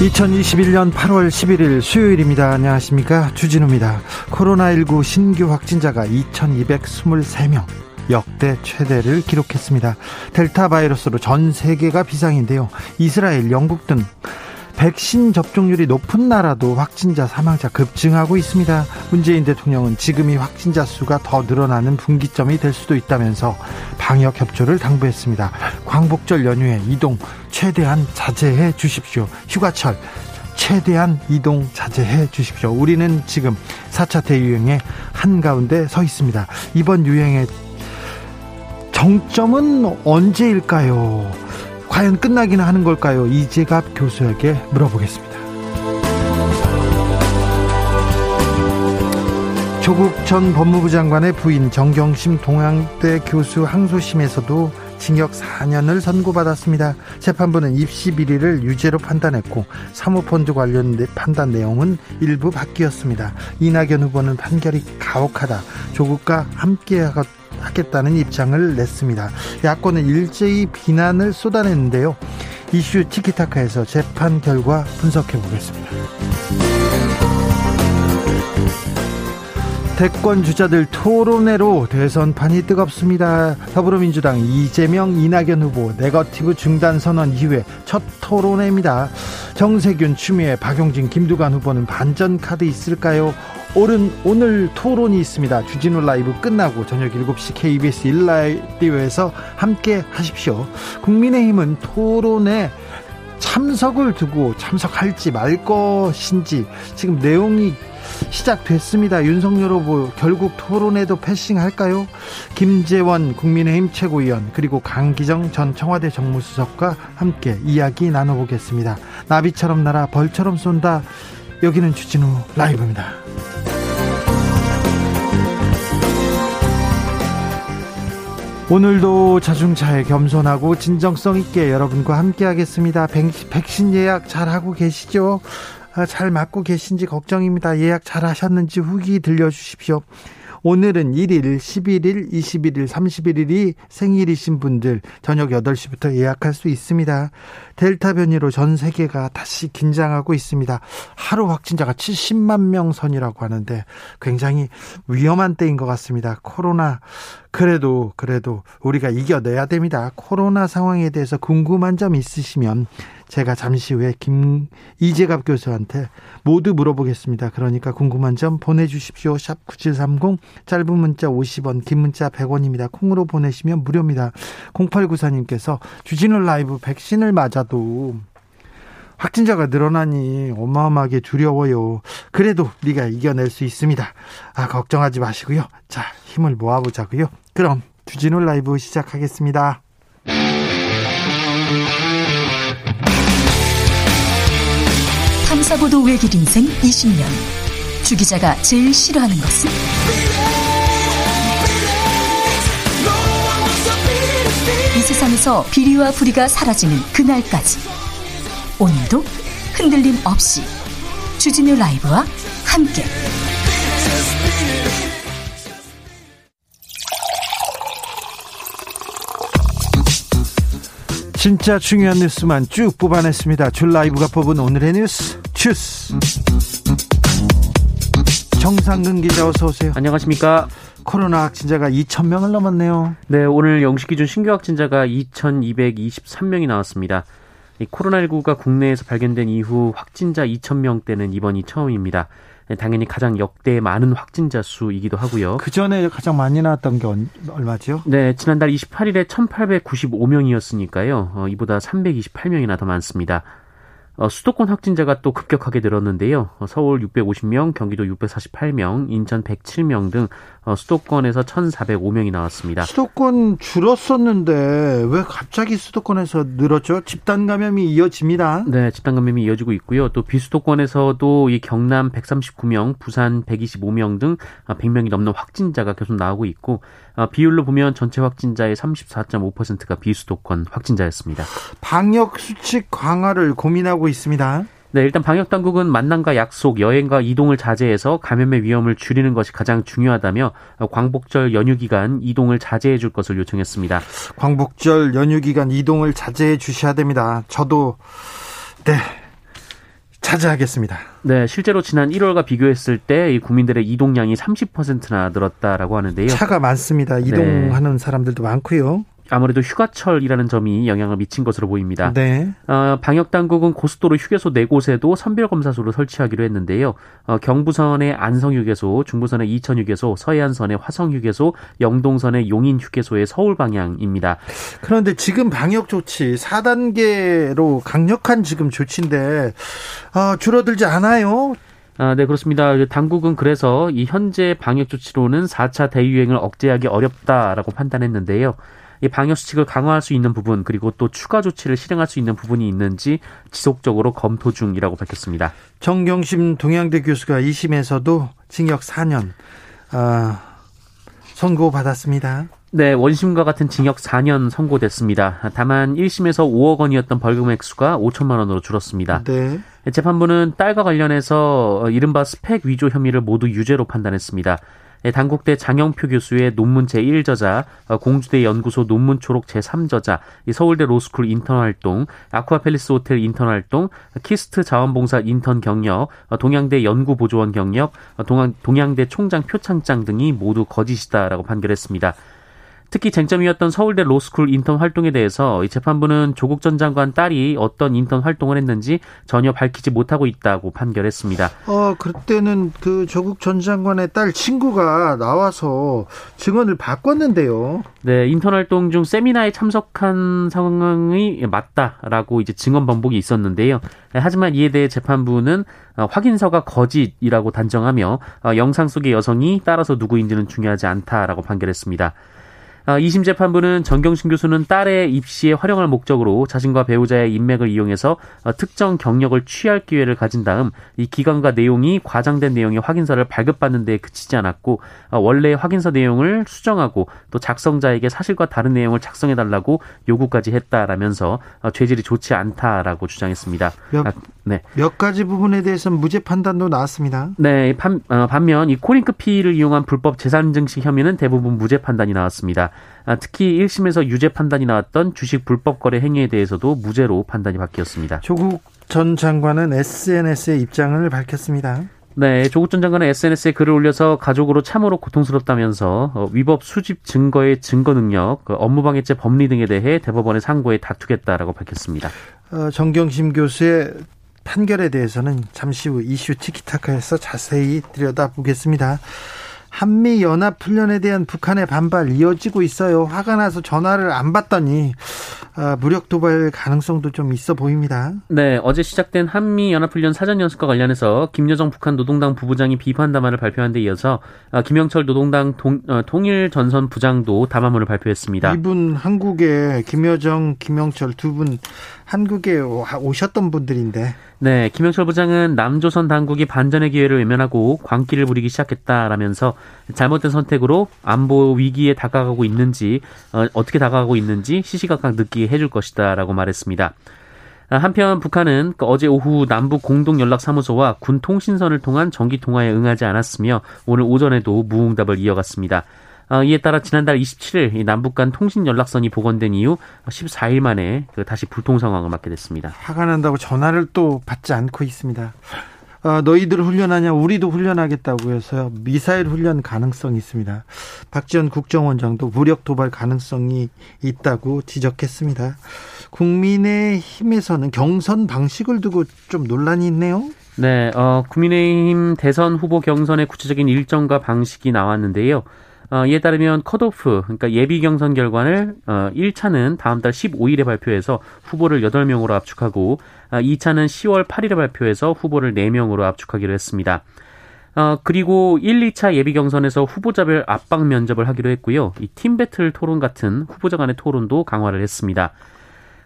2021년 8월 11일 수요일입니다. 안녕하십니까. 주진우입니다. 코로나19 신규 확진자가 2223명. 역대 최대를 기록했습니다. 델타 바이러스로 전 세계가 비상인데요. 이스라엘, 영국 등 백신 접종률이 높은 나라도 확진자 사망자 급증하고 있습니다. 문재인 대통령은 지금이 확진자 수가 더 늘어나는 분기점이 될 수도 있다면서 방역 협조를 당부했습니다. 광복절 연휴에 이동 최대한 자제해 주십시오. 휴가철 최대한 이동 자제해 주십시오. 우리는 지금 4차 대유행의 한가운데 서 있습니다. 이번 유행의 정점은 언제일까요? 과연 끝나기는 하는 걸까요? 이재갑 교수에게 물어보겠습니다. 조국 전 법무부 장관의 부인 정경심 동양대 교수 항소심에서도 징역 4년을 선고받았습니다. 재판부는 입시 비리를 유죄로 판단했고 사모펀드 관련 판단 내용은 일부 바뀌었습니다. 이낙연 후보는 판결이 가혹하다. 조국과 함께 하 겠다는 입장을 냈습니다. 야권은 일제히 비난을 쏟아냈는데요. 이슈 티키타카에서 재판 결과 분석해 보겠습니다. 대권 주자들 토론회로 대선판이 뜨겁습니다. 더불어민주당 이재명 이낙연 후보 네거티브 중단 선언 이후에 첫 토론회입니다. 정세균 추미애 박용진 김두관 후보는 반전 카드 있을까요? 오른 오늘 토론이 있습니다. 주진우 라이브 끝나고 저녁 7시 KBS 1라디오에서 함께 하십시오. 국민의힘은 토론에 참석을 두고 참석할지 말 것인지 지금 내용이 시작됐습니다. 윤석열 후보 결국 토론에도 패싱할까요? 김재원 국민의힘 최고위원 그리고 강기정 전 청와대 정무수석과 함께 이야기 나눠보겠습니다. 나비처럼 날아 벌처럼 쏜다. 여기는 주진우 라이브입니다. 오늘도 자중차에 겸손하고 진정성 있게 여러분과 함께 하겠습니다. 백신 예약 잘 하고 계시죠? 아, 잘 맞고 계신지 걱정입니다. 예약 잘 하셨는지 후기 들려주십시오. 오늘은 1일, 11일, 21일, 31일이 생일이신 분들 저녁 8시부터 예약할 수 있습니다. 델타 변이로 전 세계가 다시 긴장하고 있습니다. 하루 확진자가 70만 명 선이라고 하는데 굉장히 위험한 때인 것 같습니다. 코로나 그래도 그래도 우리가 이겨내야 됩니다. 코로나 상황에 대해서 궁금한 점 있으시면 제가 잠시 후에 김 이재갑 교수한테 모두 물어보겠습니다. 그러니까 궁금한 점 보내주십시오. 샵 9730 짧은 문자 50원 긴 문자 100원입니다. 콩으로 보내시면 무료입니다. 0894님께서 주진우 라이브 백신을 맞아도 확진자가 늘어나니 어마어마하게 두려워요. 그래도 우리가 이겨낼 수 있습니다. 아, 걱정하지 마시고요. 자, 힘을 모아보자고요. 그럼 주진우 라이브 시작하겠습니다. 탐사보도 외길 인생 20년. 주 기자가 제일 싫어하는 것은? 이 세상에서 비리와 부리가 사라지는 그날까지. 오늘도 흔들림 없이 주진우 라이브와 함께. 진짜 중요한 뉴스만 쭉 뽑아냈습니다. 줄 라이브가 뽑은 오늘의 뉴스 주스. 정상근 기자 어서 오세요. 안녕하십니까. 코로나 확진자가 2천 명을 넘었네요. 네, 오늘 영시 기준 신규 확진자가 2,223명이 나왔습니다. 코로나19가 국내에서 발견된 이후 확진자 2천 명대는 이번이 처음입니다. 네, 당연히 가장 역대 많은 확진자 수이기도 하고요. 그 전에 가장 많이 나왔던 게 얼마죠? 네, 지난달 28일에 1,895명이었으니까요. 어, 이보다 328명이나 더 많습니다. 어, 수도권 확진자가 또 급격하게 늘었는데요. 어, 서울 650명, 경기도 648명, 인천 107명 등 어, 수도권에서 1,405명이 나왔습니다. 수도권 줄었었는데 왜 갑자기 수도권에서 늘었죠? 집단 감염이 이어집니다. 네, 집단 감염이 이어지고 있고요. 또 비수도권에서도 이 경남 139명, 부산 125명 등 100명이 넘는 확진자가 계속 나오고 있고 비율로 보면 전체 확진자의 34.5%가 비수도권 확진자였습니다. 방역 수칙 강화를 고민하고 있습니다. 네, 일단 방역 당국은 만남과 약속, 여행과 이동을 자제해서 감염의 위험을 줄이는 것이 가장 중요하다며 광복절 연휴 기간 이동을 자제해 줄 것을 요청했습니다. 광복절 연휴 기간 이동을 자제해 주셔야 됩니다. 저도 네. 자제하겠습니다. 네, 실제로 지난 1월과 비교했을 때 국민들의 이동량이 30%나 늘었다라고 하는데요. 차가 많습니다. 이동하는 네. 사람들도 많고요. 아무래도 휴가철이라는 점이 영향을 미친 것으로 보입니다. 네. 어, 방역 당국은 고속도로 휴게소 네 곳에도 선별 검사소를 설치하기로 했는데요. 어, 경부선의 안성 휴게소, 중부선의 이천 휴게소, 서해안선의 화성 휴게소, 영동선의 용인 휴게소의 서울 방향입니다. 그런데 지금 방역 조치 4단계로 강력한 지금 조치인데 어, 줄어들지 않아요. 아, 네, 그렇습니다. 당국은 그래서 이 현재 방역 조치로는 4차 대유행을 억제하기 어렵다라고 판단했는데요. 이 방역 수칙을 강화할 수 있는 부분 그리고 또 추가 조치를 실행할 수 있는 부분이 있는지 지속적으로 검토 중이라고 밝혔습니다. 정경심 동양대 교수가 2심에서도 징역 4년 어, 선고 받았습니다. 네, 원심과 같은 징역 4년 선고됐습니다. 다만 1심에서 5억 원이었던 벌금 액수가 5천만 원으로 줄었습니다. 네. 재판부는 딸과 관련해서 이른바 스펙 위조 혐의를 모두 유죄로 판단했습니다. 예, 단국대 장영표 교수의 논문 제1저자, 어, 공주대 연구소 논문 초록 제3저자, 서울대 로스쿨 인턴 활동, 아쿠아팰리스 호텔 인턴 활동, KIST 자원봉사 인턴 경력, 어, 동양대 연구보조원 경력, 어, 동양대 총장 표창장 등이 모두 거짓이다라고 판결했습니다. 특히 쟁점이었던 서울대 로스쿨 인턴 활동에 대해서 이 재판부는 조국 전 장관 딸이 어떤 인턴 활동을 했는지 전혀 밝히지 못하고 있다고 판결했습니다. 어, 그때는 그 조국 전 장관의 딸 친구가 나와서 증언을 바꿨는데요. 네, 인턴 활동 중 세미나에 참석한 상황이 맞다라고 이제 증언 반복이 있었는데요. 하지만 이에 대해 재판부는 어, 확인서가 거짓이라고 단정하며 어, 영상 속의 여성이 따라서 누구인지는 중요하지 않다라고 판결했습니다. 2심 아, 재판부는 정경심 교수는 딸의 입시에 활용할 목적으로 자신과 배우자의 인맥을 이용해서 어, 특정 경력을 취할 기회를 가진 다음 이 기관과 내용이 과장된 내용의 확인서를 발급받는 데 그치지 않았고 어, 원래 확인서 내용을 수정하고 또 작성자에게 사실과 다른 내용을 작성해 달라고 요구까지 했다라면서 어, 죄질이 좋지 않다라고 주장했습니다. 몇, 아, 네. 몇 가지 부분에 대해서는 무죄 판단도 나왔습니다. 네, 반, 반면 이 코링크 피를 이용한 불법 재산 증식 혐의는 대부분 무죄 판단이 나왔습니다. 아, 특히 1심에서 유죄 판단이 나왔던 주식 불법 거래 행위에 대해서도 무죄로 판단이 바뀌었습니다. 조국 전 장관은 SNS에 입장을 밝혔습니다. 네, 조국 전 장관은 SNS에 글을 올려서 가족으로 참으로 고통스럽다면서 어, 위법 수집 증거의 증거 능력, 그 업무방해죄 법리 등에 대해 대법원의 상고에 다투겠다라고 밝혔습니다. 어, 정경심 교수의 판결에 대해서는 잠시 후 이슈 티키타카에서 자세히 들여다보겠습니다. 한미 연합 훈련에 대한 북한의 반발 이어지고 있어요. 화가 나서 전화를 안 받더니 아, 무력 도발 가능성도 좀 있어 보입니다. 네, 어제 시작된 한미 연합 훈련 사전 연습과 관련해서 김여정 북한 노동당 부부장이 비판 담화를 발표한 데 이어서 아, 김영철 노동당 동, 어, 통일 전선 부장도 담화문을 발표했습니다. 이분 한국에 김여정, 김영철 두 분 한국에 오셨던 분들인데 네, 김영철 부장은 남조선 당국이 반전의 기회를 외면하고 광기를 부리기 시작했다라면서 잘못된 선택으로 안보 위기에 다가가고 있는지 어, 떻게 다가가고 있는지 시시각각 느끼게 해줄 것이다라고 말했습니다. 아, 한편 북한은 그 어제 오후 남북 공동 연락 사무소와 군 통신선을 통한 전기 통화에 응하지 않았으며 오늘 오전에도 무응답을 이어갔습니다. 어, 이에 따라 지난달 27일 남북 간 통신 연락선이 복원된 이후 14일 만에 그 다시 불통 상황을 맞게 됐습니다. 화가 난다고 전화를 또 받지 않고 있습니다. 어, 너희들 훈련하냐 우리도 훈련하겠다고 해서요 미사일 훈련 가능성이 있습니다. 박지원 국정원장도 무력 도발 가능성이 있다고 지적했습니다. 국민의힘에서는 경선 방식을 두고 좀 논란이 있네요. 네, 어, 국민의힘 대선 후보 경선의 구체적인 일정과 방식이 나왔는데요. 어, 이에 따르면 컷오프, 그러니까 예비 경선 결과를 어, 1차는 다음 달 15일에 발표해서 후보를 8명으로 압축하고 어, 2차는 10월 8일에 발표해서 후보를 4명으로 압축하기로 했습니다. 어, 그리고 1, 2차 예비 경선에서 후보자별 압박 면접을 하기로 했고요. 이 팀 배틀 토론 같은 후보자 간의 토론도 강화를 했습니다.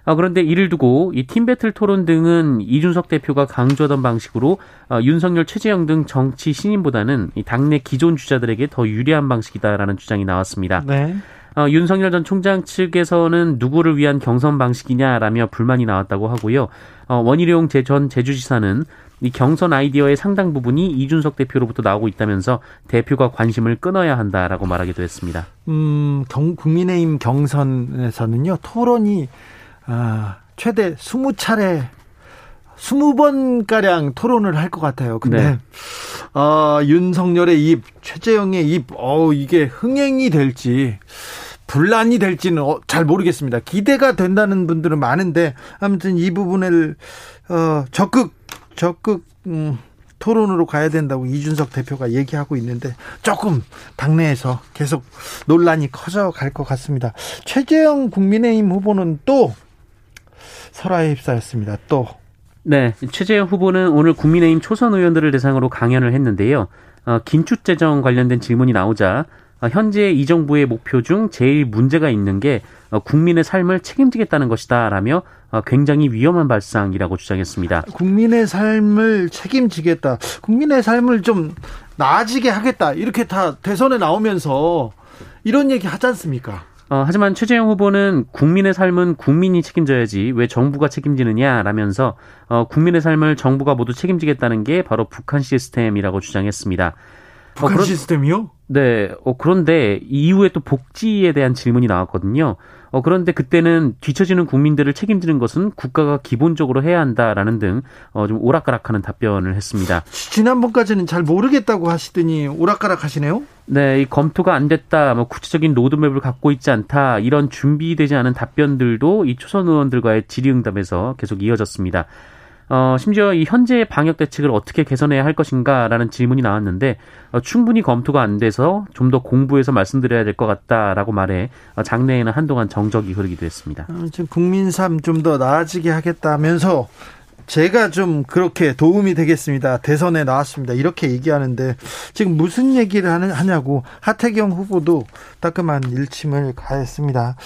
어, 그런데 이를 두고 이 팀 배틀 토론 등은 이준석 대표가 강조하던 방식으로 어, 윤석열, 최재형 등 정치 신인보다는 이 당내 기존 주자들에게 더 유리한 방식이다라는 주장이 나왔습니다. 네. 어, 윤석열 전 총장 측에서는 누구를 위한 경선 방식이냐라며 불만이 나왔다고 하고요. 어, 원희룡 전 제주지사는 이 경선 아이디어의 상당 부분이 이준석 대표로부터 나오고 있다면서 대표가 관심을 끊어야 한다라고 말하기도 했습니다. 음, 경, 국민의힘 경선에서는요 토론이 아, 최대 20차례 20번 가량 토론을 할 것 같아요. 근데 네. 어, 윤석열의 입, 최재형의 입, 어 이게 흥행이 될지 분란이 될지는 어, 잘 모르겠습니다. 기대가 된다는 분들은 많은데 아무튼 이 부분을 어, 적극 적극 음, 토론으로 가야 된다고 이준석 대표가 얘기하고 있는데 조금 당내에서 계속 논란이 커져 갈 것 같습니다. 최재형 국민의힘 후보는 또 설화에 휩싸였습니다. 또 네, 최재형 후보는 오늘 국민의힘 초선 의원들을 대상으로 강연을 했는데요. 어, 긴축 재정 관련된 질문이 나오자 어, 현재 이 정부의 목표 중 제일 문제가 있는 게 어, 국민의 삶을 책임지겠다는 것이다라며 어, 굉장히 위험한 발상이라고 주장했습니다. 국민의 삶을 책임지겠다. 국민의 삶을 좀 나아지게 하겠다. 이렇게 다 대선에 나오면서 이런 얘기 하지 않습니까? 어, 하지만 최재형 후보는 국민의 삶은 국민이 책임져야지 왜 정부가 책임지느냐라면서 어, 국민의 삶을 정부가 모두 책임지겠다는 게 바로 북한 시스템이라고 주장했습니다. 북한 어, 그런, 시스템이요? 네. 어, 그런데 이후에 또 복지에 대한 질문이 나왔거든요. 어, 그런데 그때는 뒤처지는 국민들을 책임지는 것은 국가가 기본적으로 해야 한다라는 등, 어, 좀 오락가락하는 답변을 했습니다. 지난번까지는 잘 모르겠다고 하시더니 오락가락 하시네요? 네, 이 검토가 안 됐다, 뭐 구체적인 로드맵을 갖고 있지 않다, 이런 준비되지 않은 답변들도 이 초선 의원들과의 질의응답에서 계속 이어졌습니다. 어, 심지어 이 현재 방역 대책을 어떻게 개선해야 할 것인가라는 질문이 나왔는데 어, 충분히 검토가 안 돼서 좀 더 공부해서 말씀드려야 될 것 같다라고 말해 어, 장내에는 한동안 정적이 흐르기도 했습니다. 어, 지금 국민 삶 좀 더 나아지게 하겠다면서 제가 좀 그렇게 도움이 되겠습니다. 대선에 나왔습니다. 이렇게 얘기하는데 지금 무슨 얘기를 하냐고 하태경 후보도 따끔한 일침을 가했습니다.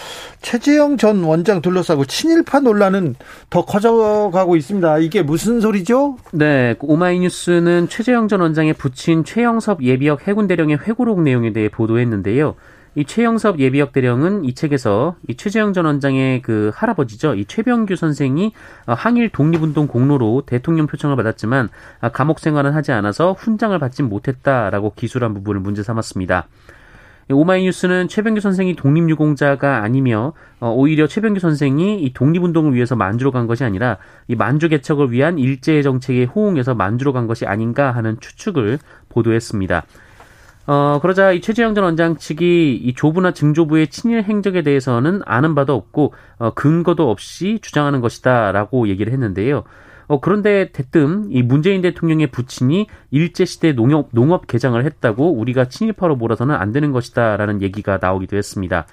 최재형 전 원장 둘러싸고 친일파 논란은 더 커져가고 있습니다. 이게 무슨 소리죠? 네, 오마이뉴스는 최재형 전 원장의 부친 최영섭 예비역 해군대령의 회고록 내용에 대해 보도했는데요. 이 최영섭 예비역 대령은 이 책에서 이 최재형 전 원장의 그 할아버지죠. 이 최병규 선생이 어, 항일 독립운동 공로로 대통령 표창을 받았지만 아, 감옥 생활은 하지 않아서 훈장을 받지 못했다라고 기술한 부분을 문제 삼았습니다. 오마이뉴스는 최병규 선생이 독립유공자가 아니며 어, 오히려 최병규 선생이 이 독립운동을 위해서 만주로 간 것이 아니라 이 만주 개척을 위한 일제 정책에 호응해서 만주로 간 것이 아닌가 하는 추측을 보도했습니다. 어, 그러자 이 최재형 전 원장 측이 이 조부나 증조부의 친일 행적에 대해서는 아는 바도 없고 어, 근거도 없이 주장하는 것이다 라고 얘기를 했는데요. 어, 그런데 대뜸 이 문재인 대통령의 부친이 일제시대 농업, 농업 개장을 했다고 우리가 친일파로 몰아서는 안 되는 것이다 라는 얘기가 나오기도 했습니다.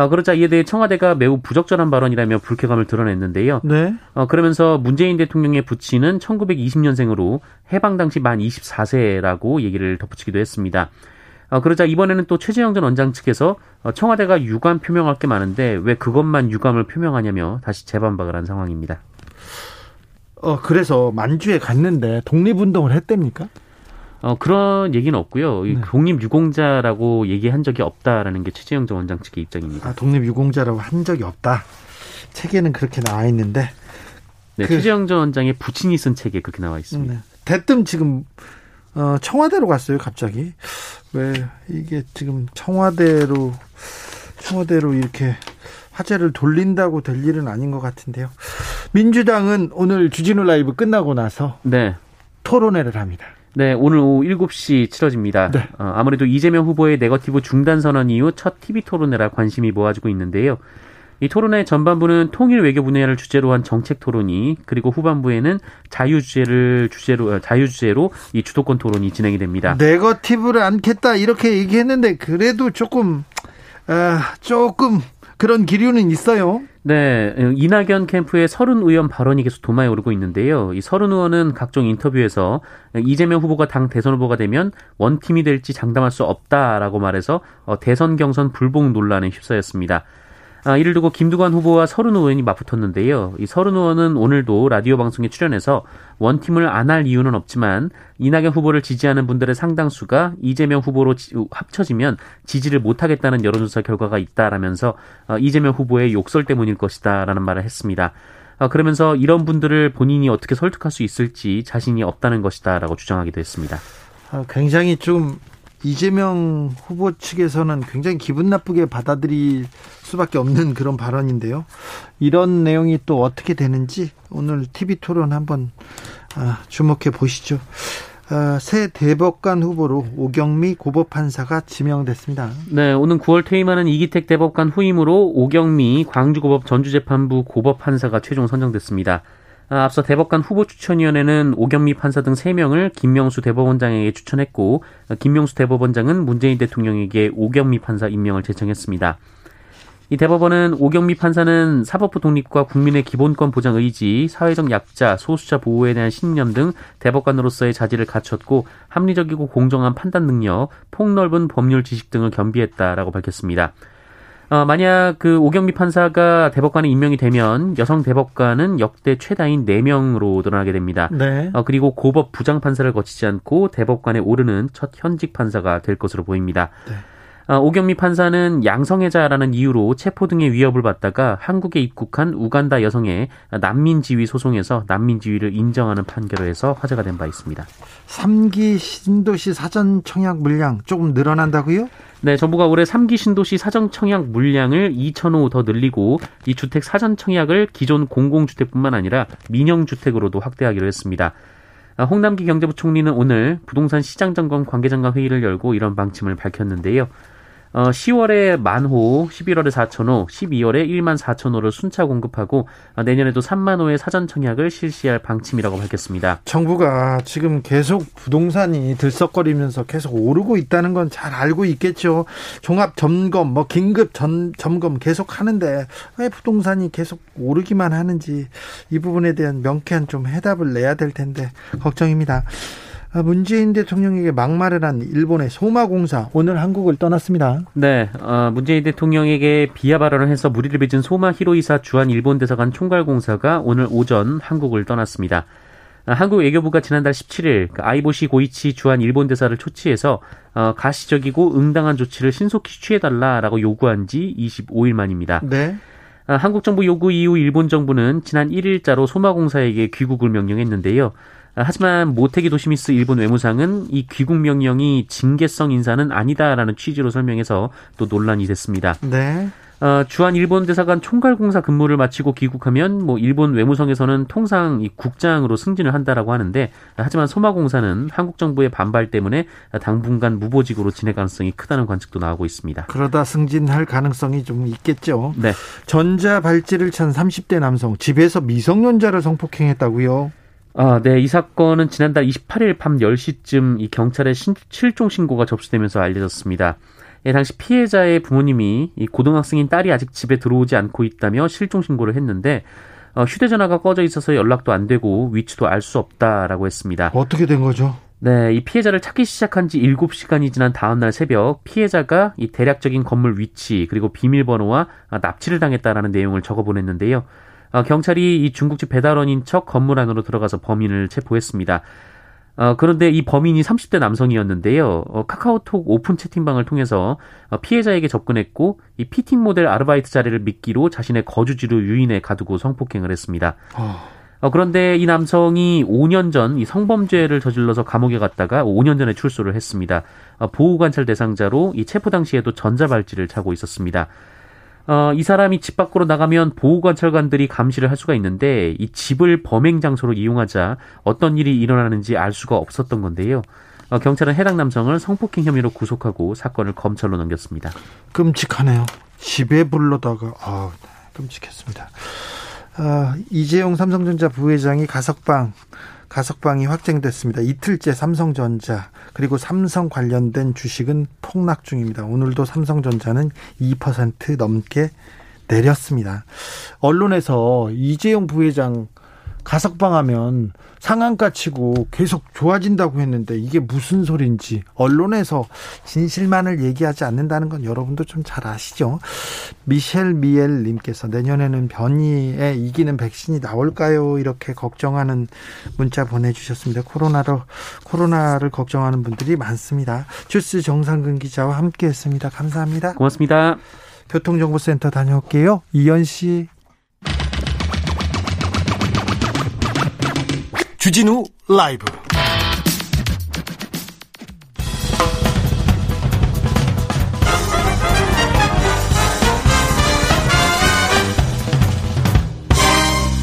어, 그러자 이에 대해 청와대가 매우 부적절한 발언이라며 불쾌감을 드러냈는데요. 네. 어, 그러면서 문재인 대통령의 부친은 1920년생으로 해방 당시 만 24세라고 얘기를 덧붙이기도 했습니다. 어, 그러자 이번에는 또 최재형 전 원장 측에서 어, 청와대가 유감 표명할 게 많은데 왜 그것만 유감을 표명하냐며 다시 재반박을 한 상황입니다. 어, 그래서 만주에 갔는데 독립운동을 했답니까? 어, 그런 얘기는 없고요. 네. 독립유공자라고 얘기한 적이 없다라는 게 최재형 전 원장 측의 입장입니다. 아, 독립유공자라고 한 적이 없다. 책에는 그렇게 나와 있는데. 네, 그, 최재형 전 원장의 부친이 쓴 책에 그렇게 나와 있습니다. 네. 대뜸 지금 어, 청와대로 갔어요, 갑자기. 왜 이게 지금 청와대로 청와대로 이렇게 화제를 돌린다고 될 일은 아닌 것 같은데요. 민주당은 오늘 주진우 라이브 끝나고 나서 네. 토론회를 합니다. 네, 오늘 오후 7시 치러집니다. 네. 어, 아무래도 이재명 후보의 네거티브 중단 선언 이후 첫 TV 토론회라 관심이 모아지고 있는데요. 이 토론회 전반부는 통일 외교 분야를 주제로 한 정책 토론이 그리고 후반부에는 자유 주제를 주제로 어, 자유 주제로 이 주도권 토론이 진행이 됩니다. 네거티브를 않겠다 이렇게 얘기했는데 그래도 조금 아, 조금 그런 기류는 있어요. 네, 이낙연 캠프의 서른 의원 발언이 계속 도마에 오르고 있는데요. 이 서른 의원은 각종 인터뷰에서 이재명 후보가 당 대선 후보가 되면 원팀이 될지 장담할 수 없다라고 말해서 어, 대선 경선 불복 논란에 휩싸였습니다. 아, 이를 두고 김두관 후보와 서른 의원이 맞붙었는데요. 이 서른 의원은 오늘도 라디오 방송에 출연해서 원팀을 안 할 이유는 없지만 이낙연 후보를 지지하는 분들의 상당수가 이재명 후보로 지, 합쳐지면 지지를 못하겠다는 여론조사 결과가 있다라면서 어, 이재명 후보의 욕설 때문일 것이다라는 말을 했습니다. 어, 그러면서 이런 분들을 본인이 어떻게 설득할 수 있을지 자신이 없다는 것이다라고 주장하기도 했습니다. 아, 굉장히 좀 이재명 후보 측에서는 굉장히 기분 나쁘게 받아들일 수밖에 없는 그런 발언인데요. 이런 내용이 또 어떻게 되는지 오늘 TV 토론 한번 아, 주목해 보시죠. 아, 새 대법관 후보로 오경미 고법판사가 지명됐습니다. 네, 오는 9월 퇴임하는 이기택 대법관 후임으로 오경미 광주고법 전주재판부 고법판사가 최종 선정됐습니다. 아, 앞서 대법관 후보 추천위원회는 오경미 판사 등 3명을 김명수 대법원장에게 추천했고 김명수 대법원장은 문재인 대통령에게 오경미 판사 임명을 제청했습니다. 이 대법원은 오경미 판사는 사법부 독립과 국민의 기본권 보장 의지, 사회적 약자, 소수자 보호에 대한 신념 등 대법관으로서의 자질을 갖췄고 합리적이고 공정한 판단 능력, 폭넓은 법률 지식 등을 겸비했다라고 밝혔습니다. 어, 만약 그 오경미 판사가 대법관에 임명이 되면 여성 대법관은 역대 최다인 4명으로 늘어나게 됩니다. 네. 어, 그리고 고법 부장 판사를 거치지 않고 대법관에 오르는 첫 현직 판사가 될 것으로 보입니다. 네. 어, 오경미 판사는 양성애자라는 이유로 체포 등의 위협을 받다가 한국에 입국한 우간다 여성의 난민 지위 소송에서 난민 지위를 인정하는 판결을 해서 화제가 된 바 있습니다. 3기 신도시 사전 청약 물량 조금 늘어난다고요? 네, 정부가 올해 3기 신도시 사전 청약 물량을 2,000호 더 늘리고 이 주택 사전 청약을 기존 공공주택뿐만 아니라 민영주택으로도 확대하기로 했습니다. 아, 홍남기 경제부총리는 오늘 부동산 시장 점검 관계장관 회의를 열고 이런 방침을 밝혔는데요. 어, 10월에 만호, 11월에 4천호, 12월에 1만 4천호를 순차 공급하고 어, 내년에도 3만 호의 사전 청약을 실시할 방침이라고 밝혔습니다. 정부가 지금 계속 부동산이 들썩거리면서 계속 오르고 있다는 건 잘 알고 있겠죠. 종합 점검, 뭐 긴급 전, 점검 계속 하는데 왜 부동산이 계속 오르기만 하는지 이 부분에 대한 명쾌한 좀 해답을 내야 될 텐데 걱정입니다. 아, 문재인 대통령에게 막말을 한 일본의 소마공사 오늘 한국을 떠났습니다. 네, 어, 문재인 대통령에게 비하 발언을 해서 무리를 빚은 소마 히로이사 주한 일본 대사관 총괄공사가 오늘 오전 한국을 떠났습니다. 아, 한국 외교부가 지난달 17일 그 아이보시 고이치 주한 일본 대사를 초치해서 어, 가시적이고 응당한 조치를 신속히 취해달라라고 요구한 지 25일 만입니다. 네. 아, 한국 정부 요구 이후 일본 정부는 지난 1일자로 소마공사에게 귀국을 명령했는데요. 아, 하지만 모테기 도시미스 일본 외무상은 이 귀국 명령이 징계성 인사는 아니다라는 취지로 설명해서 또 논란이 됐습니다. 네. 어, 주한 일본 대사관 총괄공사 근무를 마치고 귀국하면 뭐 일본 외무성에서는 통상 이 국장으로 승진을 한다라고 하는데 하지만 소마공사는 한국 정부의 반발 때문에 당분간 무보직으로 지낼 가능성이 크다는 관측도 나오고 있습니다. 그러다 승진할 가능성이 좀 있겠죠. 네. 전자 발찌를 찬 30대 남성 집에서 미성년자를 성폭행했다고요. 아, 네. 이 사건은 지난달 28일 밤 10시쯤 이 경찰에 신, 실종 신고가 접수되면서 알려졌습니다. 예, 당시 피해자의 부모님이 이 고등학생인 딸이 아직 집에 들어오지 않고 있다며 실종 신고를 했는데 어, 휴대전화가 꺼져 있어서 연락도 안 되고 위치도 알 수 없다라고 했습니다. 어떻게 된 거죠? 네, 이 피해자를 찾기 시작한 지 7시간이 지난 다음날 새벽 피해자가 이 대략적인 건물 위치 그리고 비밀번호와 납치를 당했다라는 내용을 적어 보냈는데요. 어, 경찰이 이 중국집 배달원인 척 건물 안으로 들어가서 범인을 체포했습니다. 어, 그런데 이 범인이 30대 남성이었는데요. 어, 카카오톡 오픈 채팅방을 통해서 어, 피해자에게 접근했고 이 피팅 모델 아르바이트 자리를 미끼로 자신의 거주지로 유인해 가두고 성폭행을 했습니다. 어, 그런데 이 남성이 5년 전 이 성범죄를 저질러서 감옥에 갔다가 5년 전에 출소를 했습니다. 어, 보호관찰 대상자로 이 체포 당시에도 전자발찌를 차고 있었습니다. 어, 이 사람이 집 밖으로 나가면 보호관찰관들이 감시를 할 수가 있는데 이 집을 범행 장소로 이용하자 어떤 일이 일어나는지 알 수가 없었던 건데요. 어, 경찰은 해당 남성을 성폭행 혐의로 구속하고 사건을 검찰로 넘겼습니다. 끔찍하네요. 집에 불러다가 아, 끔찍했습니다. 어, 이재용 삼성전자 부회장이 가석방 가석방이 확정됐습니다. 이틀째 삼성전자 그리고 삼성 관련된 주식은 폭락 중입니다. 오늘도 삼성전자는 2% 넘게 내렸습니다. 언론에서 이재용 부회장 가석방하면 상한가 치고 계속 좋아진다고 했는데 이게 무슨 소린지 언론에서 진실만을 얘기하지 않는다는 건 여러분도 좀 잘 아시죠? 미셸 미엘 님께서 내년에는 변이에 이기는 백신이 나올까요? 이렇게 걱정하는 문자 보내 주셨습니다. 코로나로 코로나를 걱정하는 분들이 많습니다. 주스 정상근 기자와 함께 했습니다. 감사합니다. 고맙습니다. 교통정보센터 다녀올게요. 이현 씨. 주진우 라이브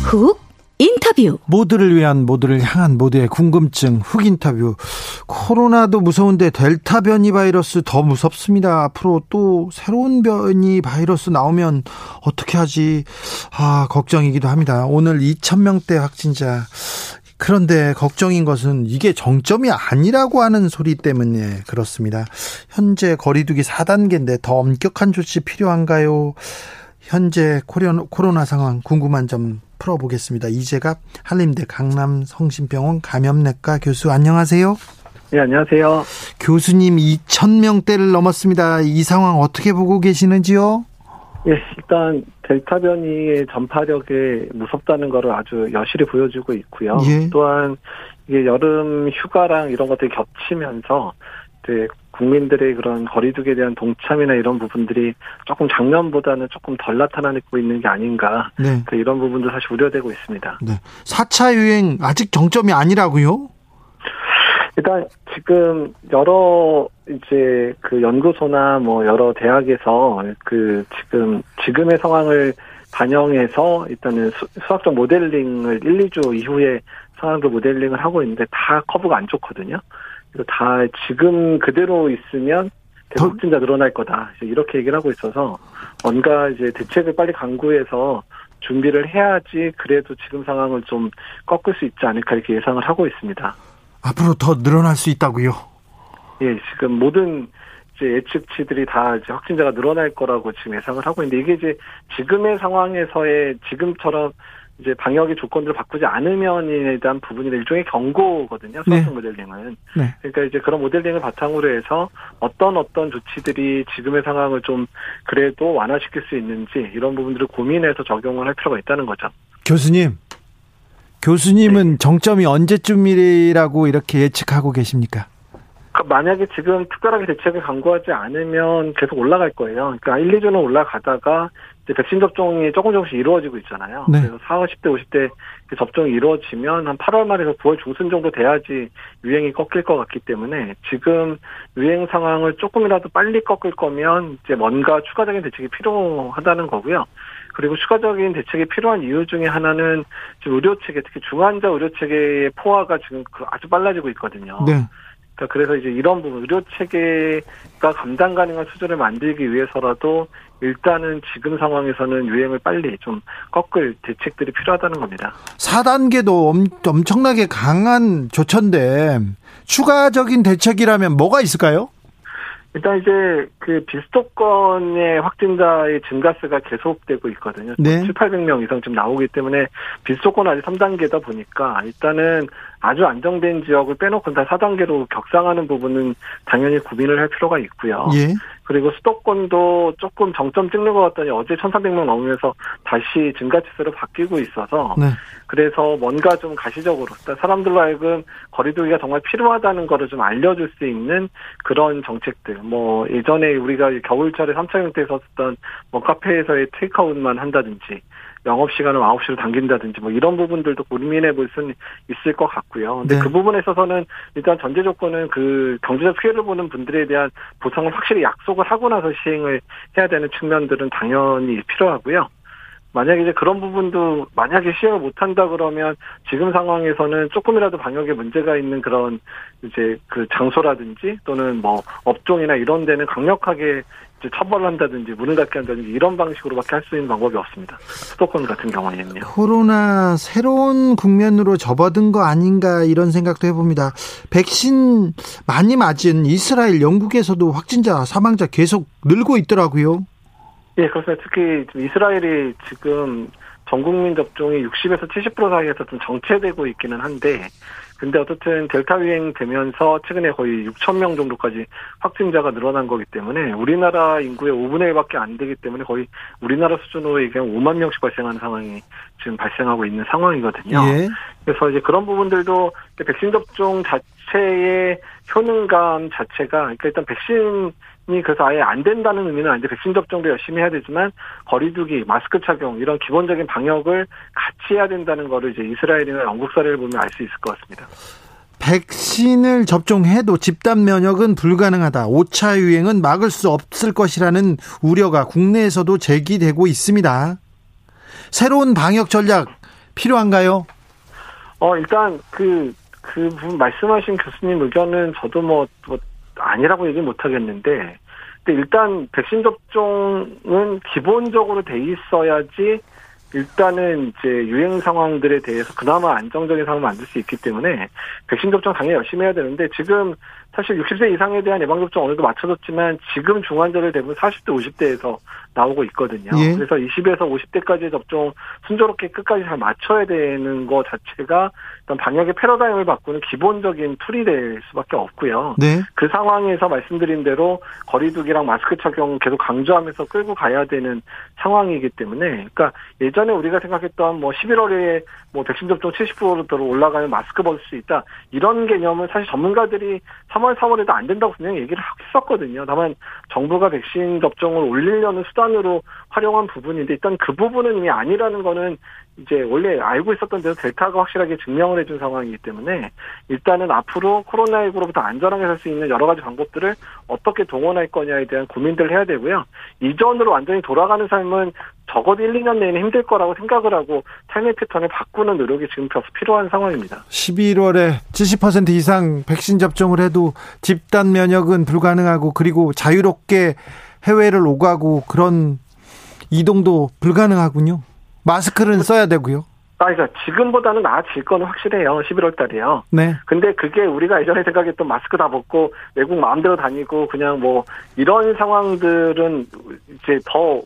훅 인터뷰 모두를 위한 모두를 향한 모두의 궁금증 훅 인터뷰 코로나도 무서운데 델타 변이 바이러스 더 무섭습니다. 앞으로 또 새로운 변이 바이러스 나오면 어떻게 하지? 아, 걱정이기도 합니다. 오늘 2,000명대 확진자 그런데 걱정인 것은 이게 정점이 아니라고 하는 소리 때문에 그렇습니다. 현재 거리두기 4단계인데 더 엄격한 조치 필요한가요? 현재 코로나 상황 궁금한 점 풀어보겠습니다. 이재갑 한림대 강남성심병원 감염내과 교수 안녕하세요. 네, 안녕하세요. 교수님 2,000명대를 넘었습니다. 이 상황 어떻게 보고 계시는지요? 예, 일단 델타 변이의 전파력이 무섭다는 것을 아주 여실히 보여주고 있고요. 예. 또한 이게 여름 휴가랑 이런 것들이 겹치면서 이제 국민들의 그런 거리두기에 대한 동참이나 이런 부분들이 조금 작년보다는 조금 덜 나타나고 있는 게 아닌가. 네. 이런 부분도 사실 우려되고 있습니다. 네. 4차 유행 아직 정점이 아니라고요? 일단 지금 여러 이제 그 연구소나 뭐 여러 대학에서 그 지금 지금의 상황을 반영해서 일단은 수, 학적 모델링을 1, 2주 이후에 상황도 모델링을 하고 있는데 다 커브가 안 좋거든요. 그래서 다 지금 그대로 있으면 확진자 늘어날 거다. 이렇게 얘기를 하고 있어서 뭔가 이제 대책을 빨리 강구해서 준비를 해야지 그래도 지금 상황을 좀 꺾을 수 있지 않을까 이렇게 예상을 하고 있습니다. 앞으로 더 늘어날 수 있다고요? 예, 지금 모든 이제 예측치들이 다 이제 확진자가 늘어날 거라고 지금 예상을 하고 있는데 이게 이제 지금의 상황에서의 지금처럼 이제 방역의 조건들을 바꾸지 않으면에 대한 부분이 일종의 경고거든요. 수학적 네. 모델링은. 네. 그러니까 이제 그런 모델링을 바탕으로 해서 어떤 어떤 조치들이 지금의 상황을 좀 그래도 완화시킬 수 있는지 이런 부분들을 고민해서 적용을 할 필요가 있다는 거죠. 교수님. 교수님은 네. 정점이 언제쯤이라고 이렇게 예측하고 계십니까? 그 만약에 지금 특별하게 대책을 강구하지 않으면 계속 올라갈 거예요. 그러니까 1, 2주는 올라가다가 이제 백신 접종이 조금 조금씩 이루어지고 있잖아요. 네. 그래서 40, 50대, 50대 접종이 이루어지면 한 8월 말에서 9월 중순 정도 돼야지 유행이 꺾일 것 같기 때문에 지금 유행 상황을 조금이라도 빨리 꺾을 거면 이제 뭔가 추가적인 대책이 필요하다는 거고요. 그리고 추가적인 대책이 필요한 이유 중에 하나는 지금 의료 체계, 특히 중환자 의료 체계의 포화가 지금 그 아주 빨라지고 있거든요. 네. 그러니까 그래서 이제 이런 부분 의료 체계가 감당 가능한 수준을 만들기 위해서라도 일단은 지금 상황에서는 유행을 빨리 좀 꺾을 대책들이 필요하다는 겁니다. 4단계도 엄청나게 강한 조처인데 추가적인 대책이라면 뭐가 있을까요? 일단 이제 그 비수도권의 확진자의 증가세가 계속되고 있거든요. 네. 7, 800명 이상 좀 나오기 때문에 비수도권 아직 3단계다 보니까 일단은 아주 안정된 지역을 빼놓고 다 4단계로 격상하는 부분은 당연히 구빈을 할 필요가 있고요. 예. 그리고 수도권도 조금 정점 찍는 것 같더니 어제 1,300명 넘으면서 다시 증가치수로 바뀌고 있어서 네. 그래서 뭔가 좀 가시적으로 사람들로 하여금 거리두기가 정말 필요하다는 거를 좀 알려줄 수 있는 그런 정책들. 뭐 예전에 우리가 겨울철에 3차 형태에 썼던 뭐 카페에서의 테이크아웃만 한다든지 영업 시간을 9시로 당긴다든지 뭐 이런 부분들도 고민해 볼 수는 있을 것 같고요. 근데 네. 그 부분에 있어서는 일단 전제 조건은 그 경제적 피해를 보는 분들에 대한 보상을 확실히 약속을 하고 나서 시행을 해야 되는 측면들은 당연히 필요하고요. 만약에 이제 그런 부분도 만약에 시행을 못한다 그러면 지금 상황에서는 조금이라도 방역에 문제가 있는 그런 이제 그 장소라든지 또는 뭐 업종이나 이런 데는 강력하게 처벌을 한다든지 문을 닫게 한다든지 이런 방식으로밖에 할 수 있는 방법이 없습니다. 수도권 같은 경우에는요. 코로나 새로운 국면으로 접어든 거 아닌가 이런 생각도 해봅니다. 백신 많이 맞은 이스라엘, 영국에서도 확진자, 사망자 계속 늘고 있더라고요. 예, 그렇습니다. 특히 이스라엘이 지금 전 국민 접종이 60에서 70% 사이에서 좀 정체되고 있기는 한데 근데 어쨌든 델타 유행 되면서 최근에 거의 6천 명 정도까지 확진자가 늘어난 거기 때문에 우리나라 인구의 5분의 1밖에 안 되기 때문에 거의 우리나라 수준으로 얘기하면 5만 명씩 발생하는 상황이 지금 발생하고 있는 상황이거든요. 예. 그래서 이제 그런 부분들도 백신 접종 자체의 효능감 자체가 그러니까 일단 백신 이 그래서 아예 안 된다는 의미는 아닌데 백신 접종도 열심히 해야 되지만 거리두기, 마스크 착용 이런 기본적인 방역을 같이 해야 된다는 거를 이제 이스라엘이나 영국 사례를 보면 알 수 있을 것 같습니다. 백신을 접종해도 집단 면역은 불가능하다. 5차 유행은 막을 수 없을 것이라는 우려가 국내에서도 제기되고 있습니다. 새로운 방역 전략 필요한가요? 어, 일단 그, 그 말씀하신 교수님 의견은 저도 뭐, 뭐 아니라고 얘기 못 하겠는데, 근데 일단 백신 접종은 기본적으로 돼 있어야지 일단은 이제 유행 상황들에 대해서 그나마 안정적인 상황을 만들 수 있기 때문에 백신 접종 당연히 열심히 해야 되는데 지금 사실 60세 이상에 대한 예방접종 어느 정도 맞춰졌지만 지금 중환자를 대부분 40대, 50대에서 나오고 있거든요. 예. 그래서 20에서 50대까지 접종 순조롭게 끝까지 잘 맞춰야 되는 것 자체가 일단 방역의 패러다임을 바꾸는 기본적인 툴이 될 수밖에 없고요. 네. 그 상황에서 말씀드린 대로 거리두기랑 마스크 착용 계속 강조하면서 끌고 가야 되는 상황이기 때문에 그러니까 예전에 우리가 생각했던 뭐 11월에 뭐 백신 접종 70%로 올라가면 마스크 벗을 수 있다. 이런 개념은 사실 전문가들이 3월, 4월에도 안 된다고 분명히 얘기를 했었거든요. 다만 정부가 백신 접종을 올리려는 수단으로 활용한 부분인데 일단 그 부분은 이미 아니라는 거는 이제 원래 알고 있었던 대로 델타가 확실하게 증명을 해준 상황이기 때문에 일단은 앞으로 코로나19로부터 안전하게 살 수 있는 여러 가지 방법들을 어떻게 동원할 거냐에 대한 고민들을 해야 되고요. 이전으로 완전히 돌아가는 삶은 적어도 1, 2년 내에는 힘들 거라고 생각을 하고 삶의 패턴을 바꾸는 노력이 지금 필요한 상황입니다. 11월에 70% 이상 백신 접종을 해도 집단 면역은 불가능하고 그리고 자유롭게 해외를 오가고 그런 이동도 불가능하군요. 마스크를 써야 되고요. 아, 그러니까 지금보다는 나아질 거는 확실해요. 11월 달이요. 네. 근데 그게 우리가 예전에 생각했던 마스크 다 벗고 외국 마음대로 다니고 그냥 뭐 이런 상황들은 이제 더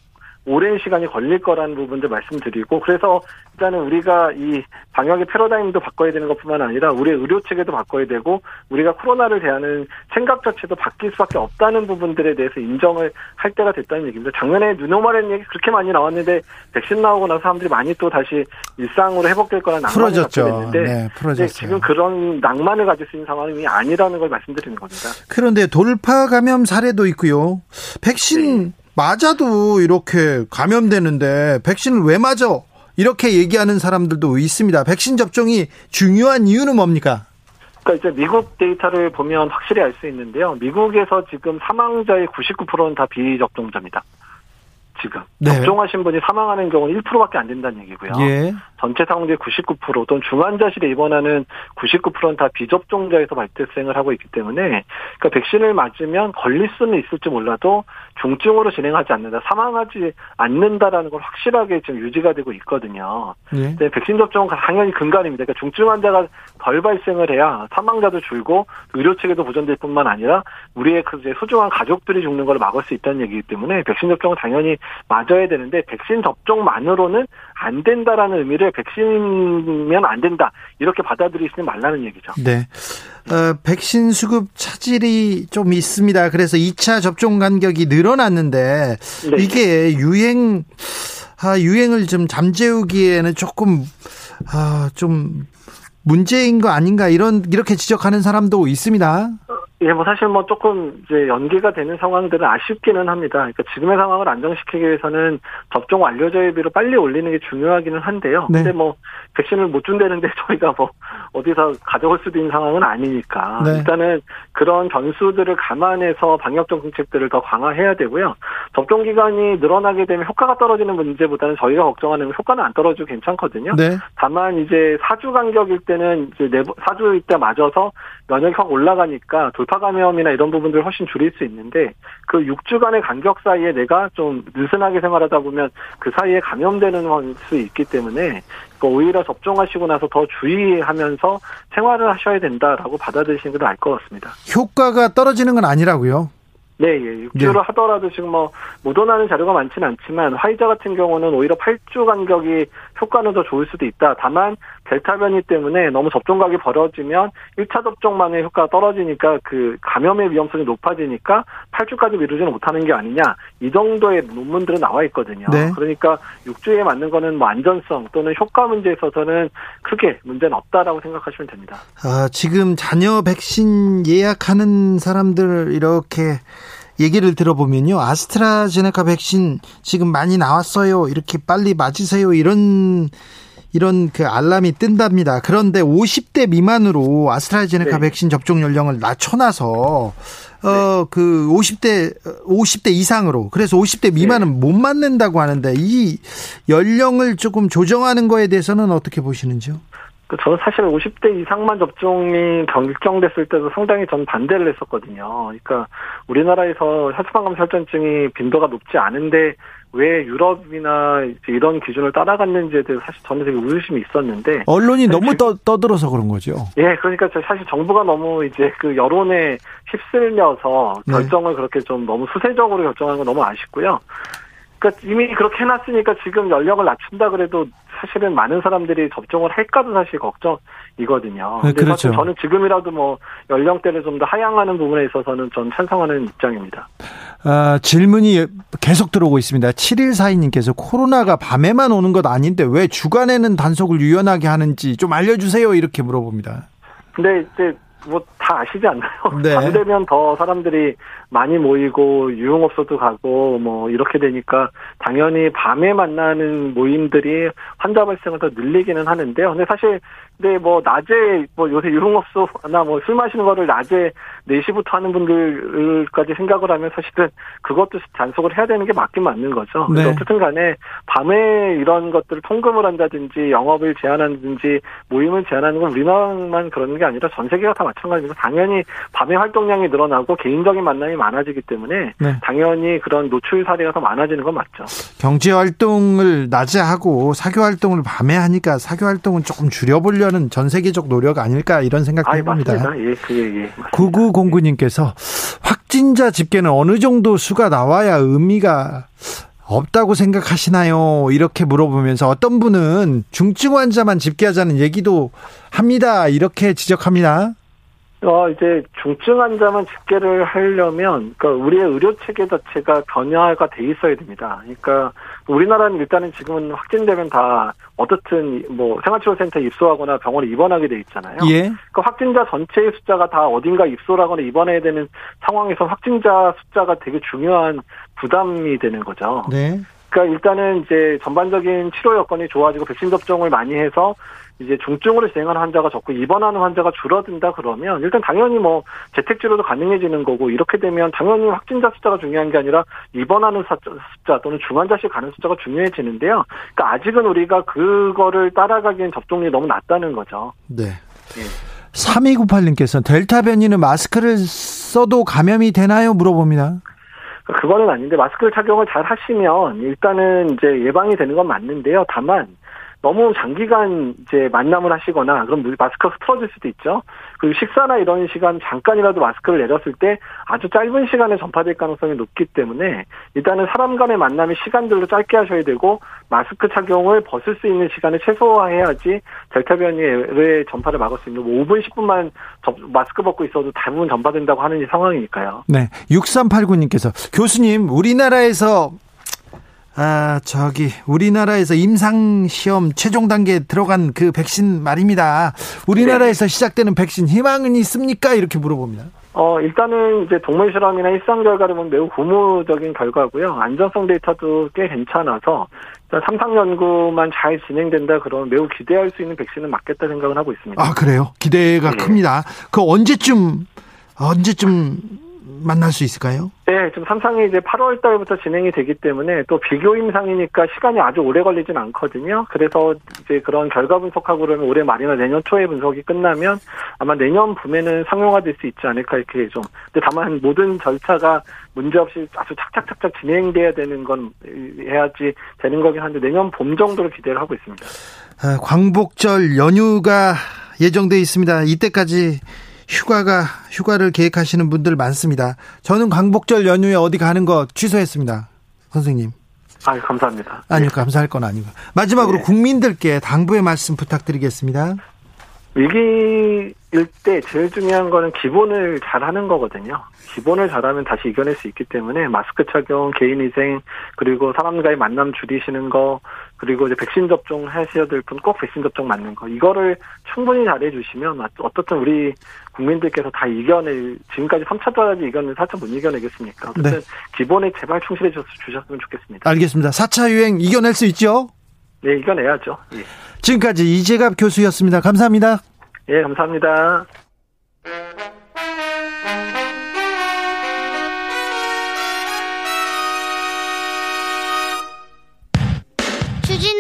오랜 시간이 걸릴 거라는 부분도 말씀드리고 그래서 일단은 우리가 이 방역의 패러다임도 바꿔야 되는 것뿐만 아니라 우리의 의료 체계도 바꿔야 되고 우리가 코로나를 대하는 생각 자체도 바뀔 수밖에 없다는 부분들에 대해서 인정을 할 때가 됐다는 얘기입니다. 작년에 누노말의 얘기 그렇게 많이 나왔는데 백신 나오고 나서 사람들이 많이 또 다시 일상으로 회복될 거라는 낭만을 갖게 됐는데 네, 풀어졌어요. 지금 그런 낭만을 가질 수 있는 상황이 아니라는 걸 말씀드리는 겁니다. 그런데 돌파 감염 사례도 있고요. 백신 네. 맞아도 이렇게 감염되는데 백신을 왜 맞아? 이렇게 얘기하는 사람들도 있습니다. 백신 접종이 중요한 이유는 뭡니까? 그러니까 이제 미국 데이터를 보면 확실히 알 수 있는데요. 미국에서 지금 사망자의 99%는 다 비접종자입니다. 지금 네. 접종하신 분이 사망하는 경우는 1%밖에 안 된다는 얘기고요. 예. 전체 사망자의 99% 또는 중환자실에 입원하는 99%는 다 비접종자에서 발생을 하고 있기 때문에 그러니까 백신을 맞으면 걸릴 수는 있을지 몰라도 중증으로 진행하지 않는다, 사망하지 않는다라는 걸 확실하게 지금 유지가 되고 있거든요. 예. 백신 접종은 당연히 근간입니다. 그러니까 중증 환자가 덜 발생을 해야 사망자도 줄고 의료 체계도 보존될 뿐만 아니라 우리의 그 소중한 가족들이 죽는 걸 막을 수 있다는 얘기이기 때문에 백신 접종은 당연히 맞아야 되는데 백신 접종만으로는 안 된다라는 의미를 백신이면 안 된다 이렇게 받아들이시는 말라는 얘기죠. 네. 어, 백신 수급 차질이 좀 있습니다. 그래서 2차 접종 간격이 늘어났는데 네. 이게 유행 아, 유행을 좀 잠재우기에는 조금 아, 좀 문제인 거 아닌가 이런 이렇게 지적하는 사람도 있습니다. 예, 뭐 사실 뭐 조금 이제 연기가 되는 상황들은 아쉽기는 합니다. 그러니까 지금의 상황을 안정시키기 위해서는 접종 완료 저비를 빨리 올리는 게 중요하기는 한데요. 네. 근데 뭐 백신을 못 준다는데 저희가 뭐 어디서 가져올 수도 있는 상황은 아니니까 네. 일단은 그런 변수들을 감안해서 방역 정책들을 더 강화해야 되고요. 접종 기간이 늘어나게 되면 효과가 떨어지는 문제보다는 저희가 걱정하는 효과는 안 떨어지고 괜찮거든요. 네. 다만 이제 사주 간격일 때는 이제 사주일 때 맞아서 면역이 확 올라가니까 돌파 감염이나 이런 부분들을 훨씬 줄일 수 있는데 그 6주간의 간격 사이에 내가 좀 느슨하게 생활하다 보면 그 사이에 감염되는 수 있기 때문에 오히려 접종하시고 나서 더 주의하면서 생활을 하셔야 된다라고 받아들이시는 게 나을 것 같습니다. 효과가 떨어지는 건 아니라고요? 네, 예. 6주를 네. 하더라도 지금 뭐 묻어나는 자료가 많지는 않지만 화이자 같은 경우는 오히려 8주 간격이 효과는 더 좋을 수도 있다. 다만 델타 변이 때문에 너무 접종 각이 벌어지면 1차 접종만의 효과가 떨어지니까 그 감염의 위험성이 높아지니까 8주까지 미루지는 못하는 게 아니냐. 이 정도의 논문들은 나와 있거든요. 네. 그러니까 6주에 맞는 거는 뭐 안전성 또는 효과 문제에 있어서는 크게 문제는 없다라고 생각하시면 됩니다. 아, 지금 자녀 백신 예약하는 사람들 이렇게 얘기를 들어보면요. 아스트라제네카 백신 지금 많이 나왔어요. 이렇게 빨리 맞으세요. 이런 이런 그 알람이 뜬답니다. 그런데 50대 미만으로 아스트라제네카 네. 백신 접종 연령을 낮춰놔서 어그 50대 50대 이상으로 그래서 50대 미만은 네. 못 맞는다고 하는데 이 연령을 조금 조정하는 거에 대해서는 어떻게 보시는지요? 그 저는 사실 50대 이상만 접종이 결정됐을 때도 상당히 전 반대를 했었거든요. 그러니까 우리나라에서 혈소방감 혈전증이 빈도가 높지 않은데 왜 유럽이나 이런 기준을 따라갔는지에 대해서 사실 저는 되게 의심이 있었는데 언론이 너무 떠, 떠들어서 그런 거죠. 예, 그러니까 사실 정부가 너무 이제 그 여론에 휩쓸려서 네. 결정을 네. 그렇게 좀 너무 수세적으로 결정한 건 너무 아쉽고요. 그러니까 이미 그렇게 해놨으니까 지금 연령을 낮춘다 그래도 사실은 많은 사람들이 접종을 할까도 사실 걱정이거든요. 네, 그렇죠. 저는 지금이라도 뭐 연령대를 좀 더 하향하는 부분에 있어서는 전 찬성하는 입장입니다. 아, 질문이 계속 들어오고 있습니다. 7142님께서 코로나가 밤에만 오는 것 아닌데 왜 주간에는 단속을 유연하게 하는지 좀 알려주세요. 이렇게 물어봅니다. 근데 이제 뭐 다 아시지 않나요? 네. 밤 되면 더 사람들이 많이 모이고 유흥업소도 가고 뭐 이렇게 되니까 당연히 밤에 만나는 모임들이 환자 발생을 더 늘리기는 하는데요. 근데 사실 근데 뭐 낮에 뭐 요새 유흥업소나 뭐 술 마시는 거를 낮에 4시부터 하는 분들까지 생각을 하면 사실은 그것도 단속을 해야 되는 게 맞긴 맞는 거죠. 네. 어쨌든 간에 밤에 이런 것들을 통금을 한다든지 영업을 제한하든지 모임을 제한하는 건 우리나라만 그러는 게 아니라 전 세계가 다 마찬가지고 당연히 밤에 활동량이 늘어나고 개인적인 만남이 많아지기 때문에 네. 당연히 그런 노출 사례가 더 많아지는 건 맞죠. 경제 활동을 낮에 하고 사교 활동을 밤에 하니까 사교 활동은 조금 줄여보려는 전 세계적 노력 아닐까 이런 생각도 해봅니다. 예, 예, 예. 9909님께서 확진자 집계는 어느 정도 수가 나와야 의미가 없다고 생각하시나요? 이렇게 물어보면서 어떤 분은 중증 환자만 집계하자는 얘기도 합니다. 이렇게 지적합니다. 어, 이제 중증 환자만 집계를 하려면, 그러니까 우리의 의료 체계 자체가 변화가 돼 있어야 됩니다. 그러니까 우리나라는 일단은 지금은 확진되면 다 어떻든 뭐 생활치료센터에 입소하거나 병원에 입원하게 돼 있잖아요. 예. 그 확진자 전체의 숫자가 다 어딘가 입소하거나 입원해야 되는 상황에서 확진자 숫자가 되게 중요한 부담이 되는 거죠. 네. 그러니까 일단은 이제 전반적인 치료 여건이 좋아지고 백신 접종을 많이 해서 이제 중증으로 진행하는 환자가 적고 입원하는 환자가 줄어든다 그러면 일단 당연히 뭐 재택 치료도 가능해지는 거고 이렇게 되면 당연히 확진자 숫자가 중요한 게 아니라 입원하는 숫자 또는 중환자실 가는 숫자가 중요해지는데요. 그러니까 아직은 우리가 그거를 따라가기엔 접종률이 너무 낮다는 거죠. 네. 예. 3298님께서 델타 변이는 마스크를 써도 감염이 되나요? 물어봅니다. 그거는 아닌데 마스크 착용을 잘 하시면 일단은 이제 예방이 되는 건 맞는데요. 다만 너무 장기간 이제 만남을 하시거나 그럼 마스크가 틀어질 수도 있죠. 그리고 식사나 이런 시간 잠깐이라도 마스크를 내렸을 때 아주 짧은 시간에 전파될 가능성이 높기 때문에 일단은 사람 간의 만남의 시간들로 짧게 하셔야 되고 마스크 착용을 벗을 수 있는 시간을 최소화해야지 델타 변이의 전파를 막을 수 있는 5분 뭐 10분만 마스크 벗고 있어도 대부분 전파된다고 하는 상황이니까요. 네. 6389님께서 교수님 우리나라에서 아, 저기 우리나라에서 임상 시험 최종 단계에 들어간 그 백신 말입니다. 우리나라에서 네. 시작되는 백신 희망은 있습니까? 이렇게 물어봅니다. 어, 일단은 이제 동물 실험이나 일상 결과를 보면 매우 고무적인 결과고요. 안전성 데이터도 꽤 괜찮아서 삼상 연구만 잘 진행된다 그러면 매우 기대할 수 있는 백신은 맞겠다 생각을 하고 있습니다. 아, 그래요? 기대가 네. 큽니다. 그 언제쯤 언제쯤 만날 수 있을까요? 네, 지금 삼상이 이제 8월 달부터 진행이 되기 때문에 또 비교 임상이니까 시간이 아주 오래 걸리진 않거든요. 그래서 이제 그런 결과 분석하고 그러면 올해 말이나 내년 초에 분석이 끝나면 아마 내년 봄에는 상용화될 수 있지 않을까 이렇게 좀. 근데 다만 모든 절차가 문제없이 아주 착착착착 진행돼야 되는 건 해야지 되는 거긴 한데 내년 봄 정도로 기대를 하고 있습니다. 아, 광복절 연휴가 예정돼 있습니다. 이때까지 휴가가 휴가를 계획하시는 분들 많습니다. 저는 광복절 연휴에 어디 가는 거 취소했습니다. 선생님. 아, 감사합니다. 아니요, 네. 감사할 건 아니고. 마지막으로 네. 국민들께 당부의 말씀 부탁드리겠습니다. 위기일 때 제일 중요한 거는 기본을 잘하는 거거든요. 기본을 잘하면 다시 이겨낼 수 있기 때문에 마스크 착용, 개인 위생, 그리고 사람과의 만남 줄이시는 거, 그리고 이제 백신 접종 하셔야 될 분 꼭 백신 접종 맞는 거, 이거를 충분히 잘해 주시면 어떻든 우리 국민들께서 다 이겨낼, 지금까지 3차까지 이겨낸 4차 못 이겨내겠습니까? 어쨌든 네. 기본에 제발 충실해 주셨으면 좋겠습니다. 알겠습니다. 4차 유행 이겨낼 수 있죠? 네, 이겨내야죠. 예. 지금까지 이재갑 교수였습니다. 감사합니다. 예, 감사합니다.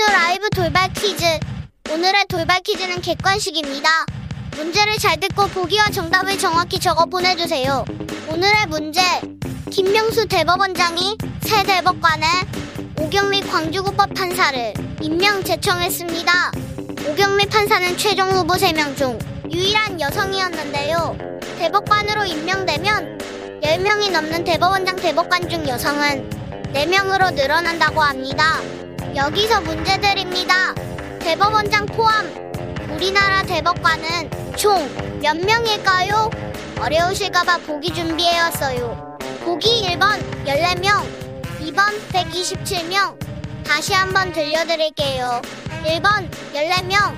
주진우 라이브 돌발 퀴즈. 오늘의 돌발 퀴즈는 객관식입니다. 문제를 잘 듣고 보기와 정답을 정확히 적어 보내주세요. 오늘의 문제. 김명수 대법원장이 새 대법관에 오경미 광주구법 판사를 임명 제청했습니다. 오경미 판사는 최종 후보 3명 중 유일한 여성이었는데요. 대법관으로 임명되면 10명이 넘는 대법원장 대법관 중 여성은 4명으로 늘어난다고 합니다. 여기서 문제 드립니다. 대법원장 포함 우리나라 대법관은 총 몇 명일까요? 어려우실까봐 보기 준비해왔어요. 보기 1번 14명, 2번 127명. 다시 한번 들려드릴게요. 1번 14명,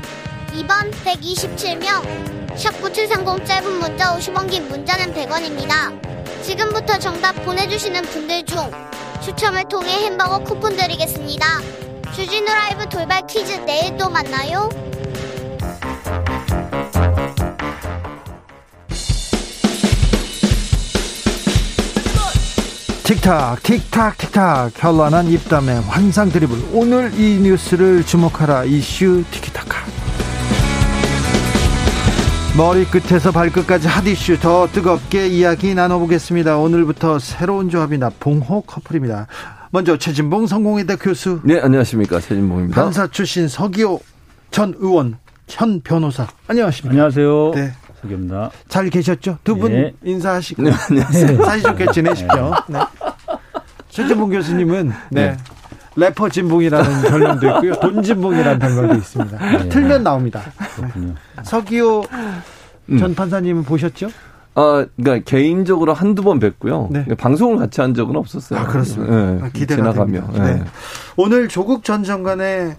2번 127명. 샵 9730 짧은 문자 50원 긴 문자는 100원입니다. 지금부터 정답 보내주시는 분들 중 추첨을 통해 햄버거 쿠폰 드리겠습니다. 주진우 라이브 돌발 퀴즈 내일 또 만나요. 틱탁 틱탁 틱탁. 현란한 입담의 환상 드리블. 오늘 이 뉴스를 주목하라. 이슈 티키타카. 머리끝에서 발끝까지 핫이슈. 더 뜨겁게 이야기 나눠보겠습니다. 오늘부터 새로운 조합이나 봉호 커플입니다 먼저 최진봉 성공회대 교수 네 안녕하십니까 최진봉입니다 판사 출신 서기호 전 의원 현 변호사 안녕하십니까 안녕하세요 네. 서기호입니다 잘 계셨죠 두분 네. 인사하시고 네, 안녕하세요 사이좋게 지내십시오 네. 최진봉 교수님은 네. 네. 래퍼 진봉이라는 별명도 있고요. 돈 진봉이라는 별명도 있습니다. 네. 틀면 나옵니다. 네. 서기호 음. 전 판사님은 보셨죠? 아, 그러니까 개인적으로 한두 번 뵀고요. 네. 그러니까 방송을 같이 한 적은 없었어요. 아, 그렇습니다. 네. 아, 기대가 지나가며. 네. 오늘 조국 전 장관의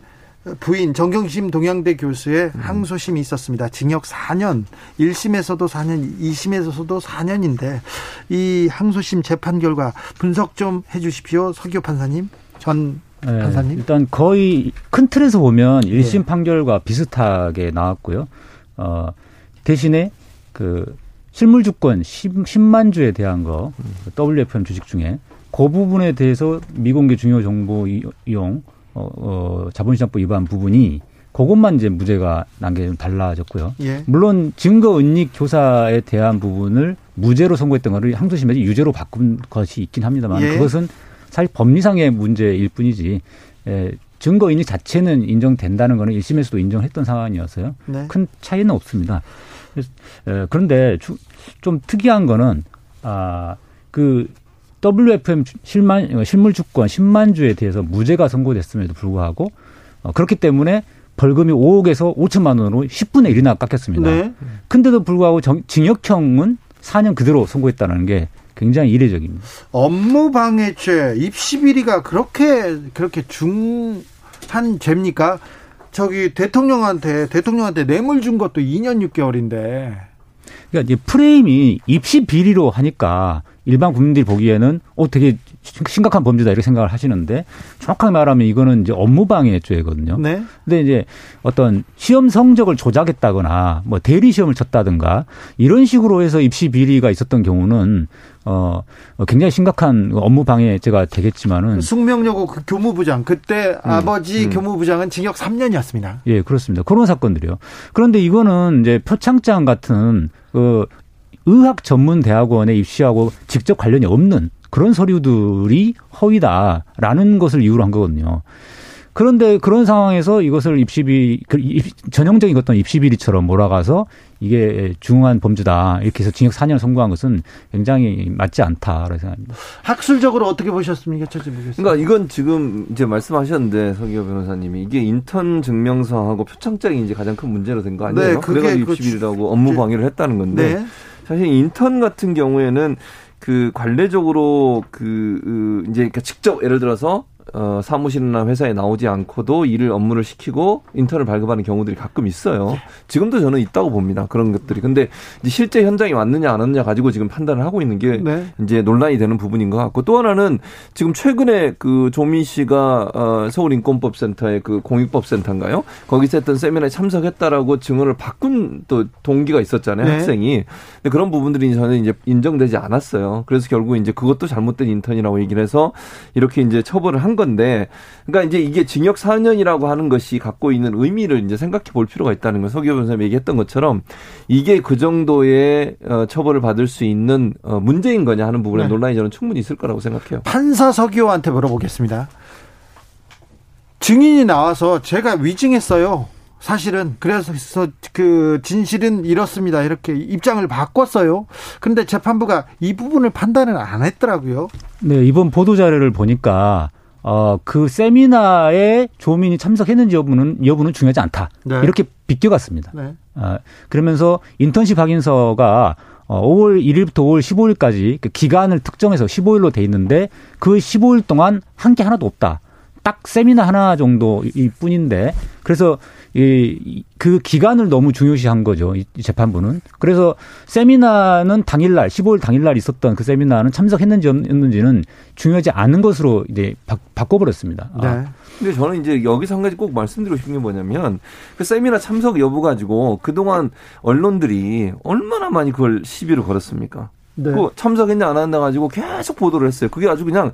부인 정경심 동양대 교수의 음. 항소심이 있었습니다. 징역 4년, 1심에서도 4년, 2심에서도 4년인데 이 항소심 재판 결과 분석 좀 해주십시오. 서기호 판사님, 전 네, 판사님. 일단 거의 큰 틀에서 보면 1심 네. 판결과 비슷하게 나왔고요. 어, 대신에 그 실물 주권 10, 만 주에 대한 거 음. WFM 주식 중에 그 부분에 대해서 미공개 중요 정보 이용 어, 어, 자본시장법 위반 부분이 그것만 이제 무죄가 난 게 좀 달라졌고요. 예. 물론 증거 은닉 교사에 대한 부분을 무죄로 선고했던 거를 항소심에서 유죄로 바꾼 것이 있긴 합니다만 예. 그것은 사실 법리상의 문제일 뿐이지 예, 증거 인익 자체는 인정된다는 거는 1심에서도 인정했던 상황이어서요. 네. 큰 차이는 없습니다. 그런데 주, 좀 특이한 거는 아, 그 WFM 실만, 실물 주권 10만 주에 대해서 무죄가 선고됐음에도 불구하고 어, 그렇기 때문에 벌금이 5억에서 5천만 원으로 10분의 1이나 깎였습니다. 네. 근데도 불구하고 정, 징역형은 4년 그대로 선고했다는 게 굉장히 이례적입니다. 업무 방해죄 입시 비리가 그렇게 그렇게 중한 죄입니까? 저기 대통령한테 대통령한테 뇌물 준 것도 2년 6개월인데. 그러니까 이제 프레임이 입시 비리로 하니까 일반 국민들이 보기에는 어 되게 심각한 범죄다 이렇게 생각을 하시는데 정확하게 말하면 이거는 이제 업무방해 죄거든요. 네. 근데 이제 어떤 시험 성적을 조작했다거나 뭐 대리 시험을 쳤다든가 이런 식으로 해서 입시 비리가 있었던 경우는 어 굉장히 심각한 업무 방해죄가 되겠지만은 숙명여고 그 교무부장 그때 음, 아버지 음. 교무부장은 징역 3년이었습니다. 예, 그렇습니다. 그런 사건들이요. 그런데 이거는 이제 표창장 같은 그 의학 전문 대학원에 입시하고 직접 관련이 없는 그런 서류들이 허위다라는 것을 이유로 한 거거든요. 그런데 그런 상황에서 이것을 입시비 그 전형적인 어떤 입시비리처럼 몰아가서 이게 중요한 범죄다 이렇게 해서 징역 4년 선고한 것은 굉장히 맞지 않다라고 생각합니다. 학술적으로 어떻게 보셨습니까, 부 그러니까 이건 지금 이제 말씀하셨는데 서기호 변호사님이 이게 인턴 증명서하고 표창장이 이제 가장 큰 문제로 된 거 아니에요? 네, 그래가 입시비리라고 업무 방해를 했다는 건데 네. 사실 인턴 같은 경우에는 그 관례적으로 그, 그 이제 직접 예를 들어서 어, 사무실이나 회사에 나오지 않고도 일을 업무를 시키고 인턴을 발급하는 경우들이 가끔 있어요. 지금도 저는 있다고 봅니다. 그런 것들이. 근데 실제 현장에 왔느냐 안 왔느냐 가지고 지금 판단을 하고 있는 게 네. 이제 논란이 되는 부분인 것 같고 또 하나는 지금 최근에 그 조민 씨가 어, 서울인권법센터의 그 공익법센터인가요? 거기서 했던 세미나에 참석했다라고 증언을 바꾼 또 동기가 있었잖아요. 네. 학생이. 근데 그런 부분들이 저는 이제 인정되지 않았어요. 그래서 결국 이제 그것도 잘못된 인턴이라고 얘기를 해서 이렇게 이제 처벌을 한 거. 건데, 그러니까 이제 이게 징역 4년이라고 하는 것이 갖고 있는 의미를 이제 생각해 볼 필요가 있다는 거. 서기호 변호사님이 얘기했던 것처럼 이게 그 정도의 어, 처벌을 받을 수 있는 어, 문제인 거냐 하는 부분에 네. 논란이 저는 충분히 있을 거라고 생각해요. 판사 서기호한테 물어보겠습니다. 증인이 나와서 제가 위증했어요. 사실은 그래서 그 진실은 이렇습니다. 이렇게 입장을 바꿨어요. 그런데 재판부가 이 부분을 판단을 안 했더라고요. 네, 이번 보도 자료를 보니까 어, 그 세미나에 조민이 참석했는지 여부는, 여부는 중요하지 않다. 네. 이렇게 비껴갔습니다. 네. 어, 그러면서 인턴십 확인서가 어, 5월 1일부터 5월 15일까지 그 기간을 특정해서 15일로 돼 있는데 그 15일 동안 한 게 하나도 없다. 딱 세미나 하나 정도일 뿐인데 그래서 이, 그 기간을 너무 중요시한 거죠. 이 재판부는. 그래서 세미나는 당일날, 15일 당일날 있었던 그 세미나는 참석했는지 없는지는 중요하지 않은 것으로 이제 바, 꿔버렸습니다 네. 아. 근데 저는 이제 여기서 한 가지 꼭 말씀드리고 싶은 게 뭐냐면 그 세미나 참석 여부 가지고 그동안 언론들이 얼마나 많이 그걸 시비를 걸었습니까? 네. 그 참석했냐 안 한다 가지고 계속 보도를 했어요. 그게 아주 그냥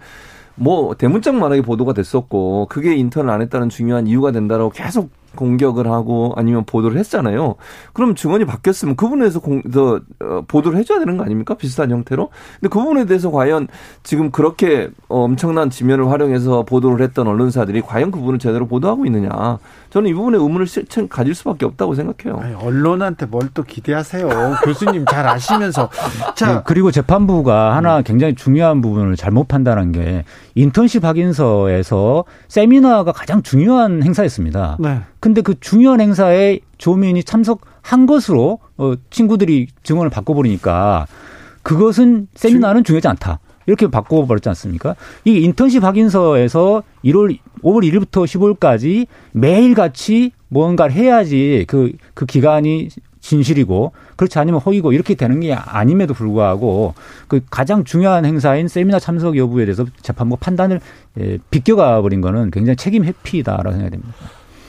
뭐 대문짝만하게 보도가 됐었고 그게 인턴을 안 했다는 중요한 이유가 된다라고 계속 공격을 하고 아니면 보도를 했잖아요. 그럼 증언이 바뀌었으면 그 부분에서 공, 더, 어, 보도를 해줘야 되는 거 아닙니까? 비슷한 형태로. 근데 그 부분에 대해서 과연 지금 그렇게 엄청난 지면을 활용해서 보도를 했던 언론사들이 과연 그 부분을 제대로 보도하고 있느냐. 저는 이 부분에 의문을 가질 수밖에 없다고 생각해요. 아니, 언론한테 뭘 또 기대하세요. 교수님 잘 아시면서. 자 네, 그리고 재판부가 하나 음. 굉장히 중요한 부분을 잘못 판단한 게 인턴십 확인서에서 세미나가 가장 중요한 행사였습니다. 네. 근데 그 중요한 행사에 조민이 참석한 것으로 어, 친구들이 증언을 바꿔버리니까 그것은 세미나는 중요하지 않다. 이렇게 바꿔버렸지 않습니까? 이 인턴십 확인서에서 1월 5월 1일부터 15일까지 매일 같이 뭔가를 해야지 그, 그 기간이 진실이고 그렇지 않으면 허위고 이렇게 되는 게 아님에도 불구하고 그 가장 중요한 행사인 세미나 참석 여부에 대해서 재판부 판단을 예, 비껴가 버린 거는 굉장히 책임 회피다라고 생각이 됩니다.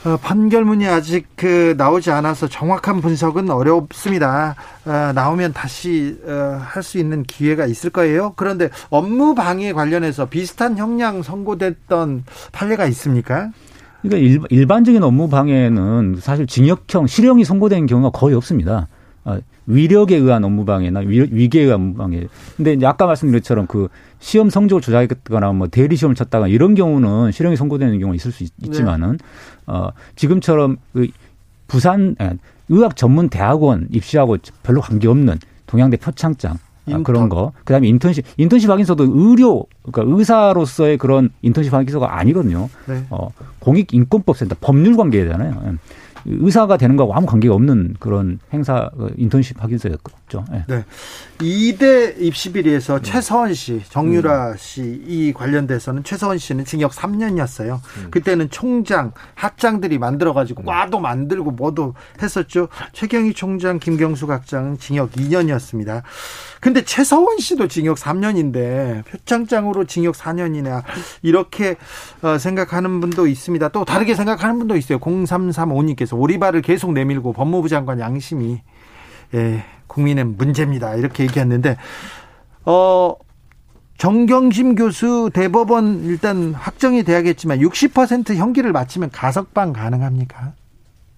어, 판결문이 아직 그 나오지 않아서 정확한 분석은 어렵습니다. 어, 나오면 다시 어, 할수 있는 기회가 있을 거예요. 그런데 업무 방해 관련해서 비슷한 형량 선고됐던 판례가 있습니까? 그러니까 일, 반적인 업무 방해는 사실 징역형 실형이 선고된 경우가 거의 없습니다. 어, 위력에 의한 업무 방해나 위, 계에 의한 업무 방해. 근데 아까 말씀드린 것처럼 그 시험 성적을 조작했거나 뭐 대리 시험을 쳤다가 이런 경우는 실형이 선고되는 경우가 있을 수 있, 지만은 네. 어 지금처럼 그 부산 의학 전문 대학원 입시하고 별로 관계 없는 동양대 표창장 아, 그런 거. 그다음에 인턴십 인턴십 확인서도 의료 그러니까 의사로서의 그런 인턴십 확인서가 아니거든요. 네. 어 공익 인권법 센터 법률 관계잖아요. 의사가 되는 거하고 아무 관계가 없는 그런 행사 그 인턴십 확인서였고. 없죠. 네. 네. 2대 입시 비리에서 음. 최서원 씨, 정유라 음. 씨이 관련돼서는 최서원 씨는 징역 3년이었어요. 음. 그때는 총장, 합장들이 만들어 가지고 음. 과도 만들고 뭐도 했었죠. 최경희 총장, 김경수 각장은 징역 2년이었습니다. 근데 최서원 씨도 징역 3년인데 표창장으로 징역 4년이냐 이렇게 어, 생각하는 분도 있습니다. 또 다르게 생각하는 분도 있어요. 0335님께서 오리발을 계속 내밀고 법무부 장관 양심이 예, 국민의 문제입니다. 이렇게 얘기했는데 어 정경심 교수 대법원 일단 확정이 돼야겠지만 60% 형기를 마치면 가석방 가능합니까?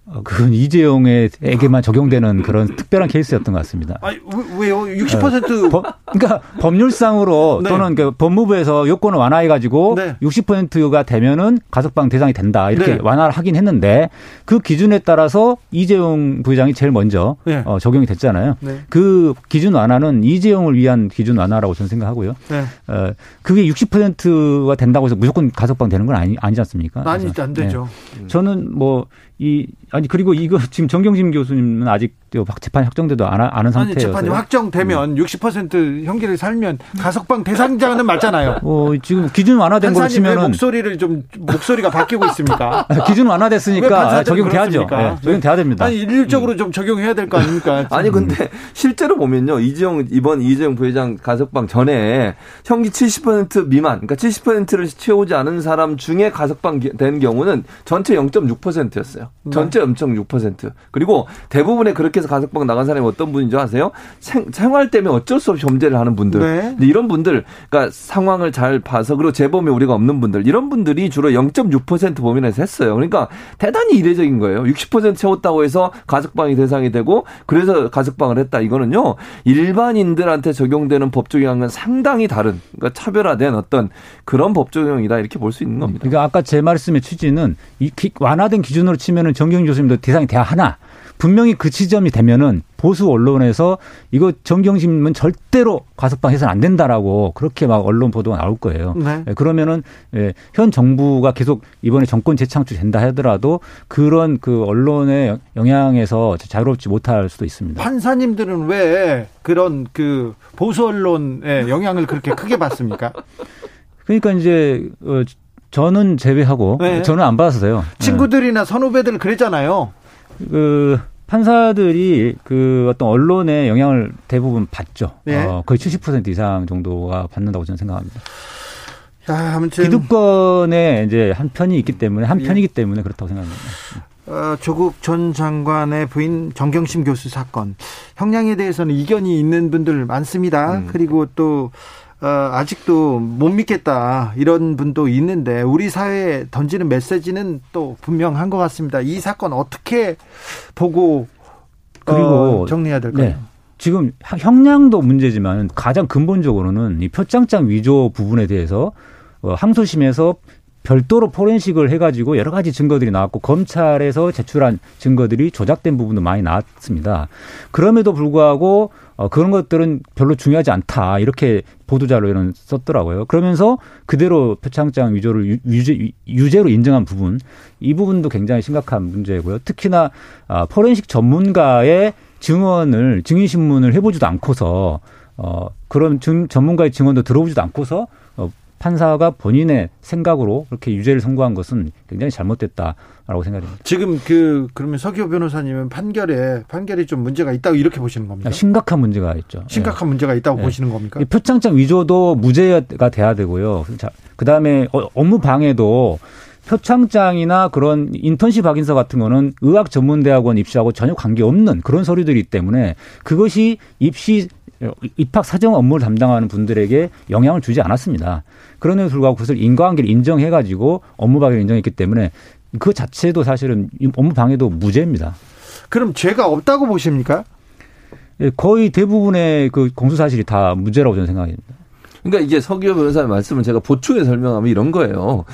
어, 그건 이재용에게만 적용되는 그런 특별한 케이스였던 것 같습니다. 아니, 왜요? 60% 어, 법, 그러니까 법률상으로 네. 또는 그 법무부에서 요건을 완화해 가지고 네. 60%가 되면은 가석방 대상이 된다 이렇게 네. 완화를 하긴 했는데 그 기준에 따라서 이재용 부회장이 제일 먼저 네. 어, 적용이 됐잖아요. 네. 그 기준 완화는 이재용을 위한 기준 완화라고 저는 생각하고요. 네. 어, 그게 60%가 된다고 해서 무조건 가석방 되는 건 아니, 아니지 않습니까? 아니, 안 되죠. 저는 뭐이 아니 그리고 이거 지금 정경심 교수님은 아직 재판이 확정돼도 안, 하, 는 상태예요. 재판이 확정되면 음. 60% 형기를 살면 가석방 대상자는 맞잖아요. 어, 지금 기준 완화된 걸 치면은 목소리를 좀 목소리가 바뀌고 있습니까? 기준 완화됐으니까 적용돼야죠. 네, 적용돼야 됩니다. 아니 일률적으로 음. 좀 적용해야 될 거 아닙니까? 아니 근데 실제로 보면요 이재용 이번 이재용 부회장 가석방 전에 형기 70% 미만, 그러니까 70%를 채우지 않은 사람 중에 가석방 된 경우는 전체 0.6%였어요. 전체 0.6% 그리고 대부분의 그렇게 해서 가석방 나간 사람이 어떤 분인지 아세요? 생, 생활 때문에 어쩔 수 없이 범죄를 하는 분들. 네. 이런 분들, 그러니까 상황을 잘 봐서 그리고 재범에 우리가 없는 분들, 이런 분들이 주로 0.6% 범인에서 했어요. 그러니까 대단히 이례적인 거예요. 60% 채웠다고 해서 가석방이 대상이 되고 그래서 가석방을 했다. 이거는요 일반인들한테 적용되는 법 적용과는 상당히 다른, 그러니까 차별화된 어떤 그런 법 적용이다 이렇게 볼 수 있는 겁니다. 그러니까 아까 제 말씀의 취지는 이 완화된 기준으로 치면은 정경 교수님도 대상이 돼야 하나. 분명히 그 지점이 되면은 보수 언론에서 이거 정경심은 절대로 가석방 해서는 안 된다라고 그렇게 막 언론 보도가 나올 거예요. 네. 예, 그러면은 예, 현 정부가 계속 이번에 정권 재창출 된다 하더라도 그런 그 언론의 영향에서 자유롭지 못할 수도 있습니다. 판사님들은 왜 그런 그 보수 언론의 영향을 그렇게 크게 받습니까? 그러니까 이제 어, 저는 제외하고 네. 저는 안 받았어요. 친구들이나 선후배들 그랬잖아요. 그 판사들이 그 어떤 언론의 영향을 대부분 받죠. 네. 어, 거의 70% 이상 정도가 받는다고 저는 생각합니다. 야, 아무튼 기득권에 이제 한 편이 있기 때문에 한 예. 편이기 때문에 그렇다고 생각합니다. 어, 조국 전 장관의 부인 정경심 교수 사건 형량에 대해서는 이견이 있는 분들 많습니다. 음. 그리고 또 어, 아직도 못 믿겠다 이런 분도 있는데 우리 사회에 던지는 메시지는 또 분명한 것 같습니다. 이 사건 어떻게 보고 그리고 어, 정리해야 될까요? 네. 지금 형량도 문제지만 가장 근본적으로는 이 표창장 위조 부분에 대해서 어, 항소심에서 별도로 포렌식을 해가지고 여러 가지 증거들이 나왔고 검찰에서 제출한 증거들이 조작된 부분도 많이 나왔습니다. 그럼에도 불구하고 어, 그런 것들은 별로 중요하지 않다 이렇게 보도자료에는 썼더라고요. 그러면서 그대로 표창장 위조를 유죄, 유죄로 인정한 부분 이 부분도 굉장히 심각한 문제고요. 특히나 아, 포렌식 전문가의 증언을 증인 신문을 해보지도 않고서 어, 그런 전문가의 증언도 들어보지도 않고서 판사가 본인의 생각으로 그렇게 유죄를 선고한 것은 굉장히 잘못됐다라고 생각합니다. 지금 그 그러면 서기호 변호사님은 판결에 판결이 좀 문제가 있다고 이렇게 보시는 겁니까? 심각한 문제가 있죠. 심각한 네. 문제가 있다고 네. 보시는 겁니까? 표창장 위조도 무죄가 돼야 되고요. 자, 그다음에 어, 업무 방해도 표창장이나 그런 인턴십 확인서 같은 거는 의학 전문대학원 입시하고 전혀 관계없는 그런 서류들이 때문에 그것이 입시 입학 사정 업무를 담당하는 분들에게 영향을 주지 않았습니다. 그런데도 불구하고 그것을 인과관계를 인정해가지고 업무 방해를 인정했기 때문에 그 자체도 사실은 업무 방해도 무죄입니다. 그럼 죄가 없다고 보십니까? 예, 거의 대부분의 그 공소 사실이 다 무죄라고 저는 생각합니다. 그러니까 이제 서기호 변호사의 말씀을 제가 보충해 설명하면 이런 거예요.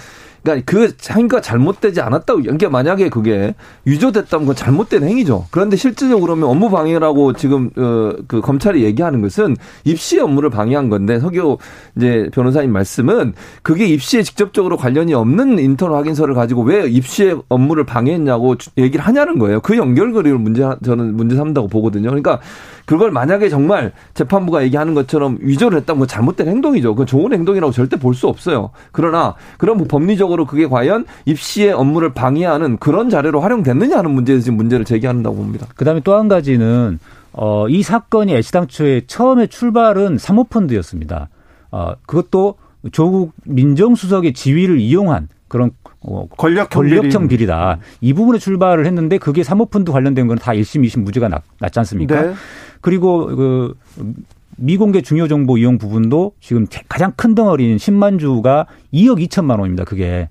그러니까 그 행위가 잘못되지 않았다고 그러니까 만약에 그게 위조됐다면 그건 잘못된 행위죠. 그런데 실질적으로 그러면 업무 방해라고 지금 어, 그 검찰이 얘기하는 것은 입시 업무를 방해한 건데 서교 이제 변호사님 말씀은 그게 입시에 직접적으로 관련이 없는 인턴 확인서를 가지고 왜 입시의 업무를 방해했냐고 얘기를 하냐는 거예요. 그 연결고리를 문제 저는 문제 삼다고 보거든요. 그러니까 그걸 만약에 정말 재판부가 얘기하는 것처럼 위조를 했다면 잘못된 행동이죠. 그 좋은 행동이라고 절대 볼 수 없어요. 그러나 뭐 법리적 으로 그게 과연 입시의 업무를 방해하는 그런 자료로 활용됐느냐 하는 문제에서 지금 문제를 제기한다고 봅니다. 그다음에 또 한 가지는 어, 이 사건이 애시당초에 처음에 출발은 사모펀드였습니다. 어, 그것도 조국 민정수석의 지위를 이용한 그런 어, 권력형, 권력형 비리. 다 이 부분에 출발을 했는데 그게 사모펀드 관련된 건 다 1심, 2심 무죄가 났, 지 않습니까? 네. 그리고 그 미공개 중요 정보 이용 부분도 지금 가장 큰 덩어리인 10만 주가 2억 2천만 원입니다. 그게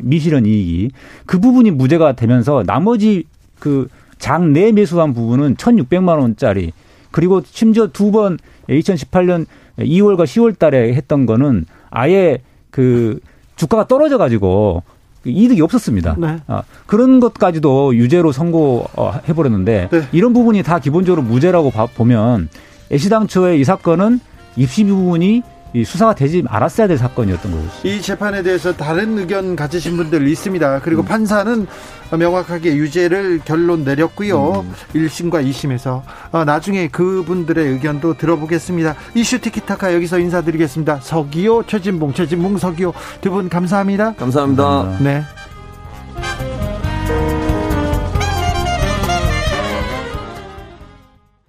미실현 이익이 그 부분이 무죄가 되면서 나머지 그 장내 매수한 부분은 1,600만 원짜리 그리고 심지어 두 번 2018년 2월과 10월 달에 했던 거는 아예 그 주가가 떨어져 가지고 이득이 없었습니다. 네. 아, 그런 것까지도 유죄로 선고해 버렸는데 네. 이런 부분이 다 기본적으로 무죄라고 보면 애시당초에 이 사건은 입시 부분이 이 수사가 되지 않았어야 될 사건이었던 거죠. 이 재판에 대해서 다른 의견 가지신 분들 있습니다. 그리고 음. 판사는 명확하게 유죄를 결론 내렸고요. 음. 1심과 2심에서 어, 나중에 그분들의 의견도 들어보겠습니다. 이슈 티키타카 여기서 인사드리겠습니다. 서기호, 최진봉, 최진봉, 서기호 두 분 감사합니다. 감사합니다. 감사합니다. 네.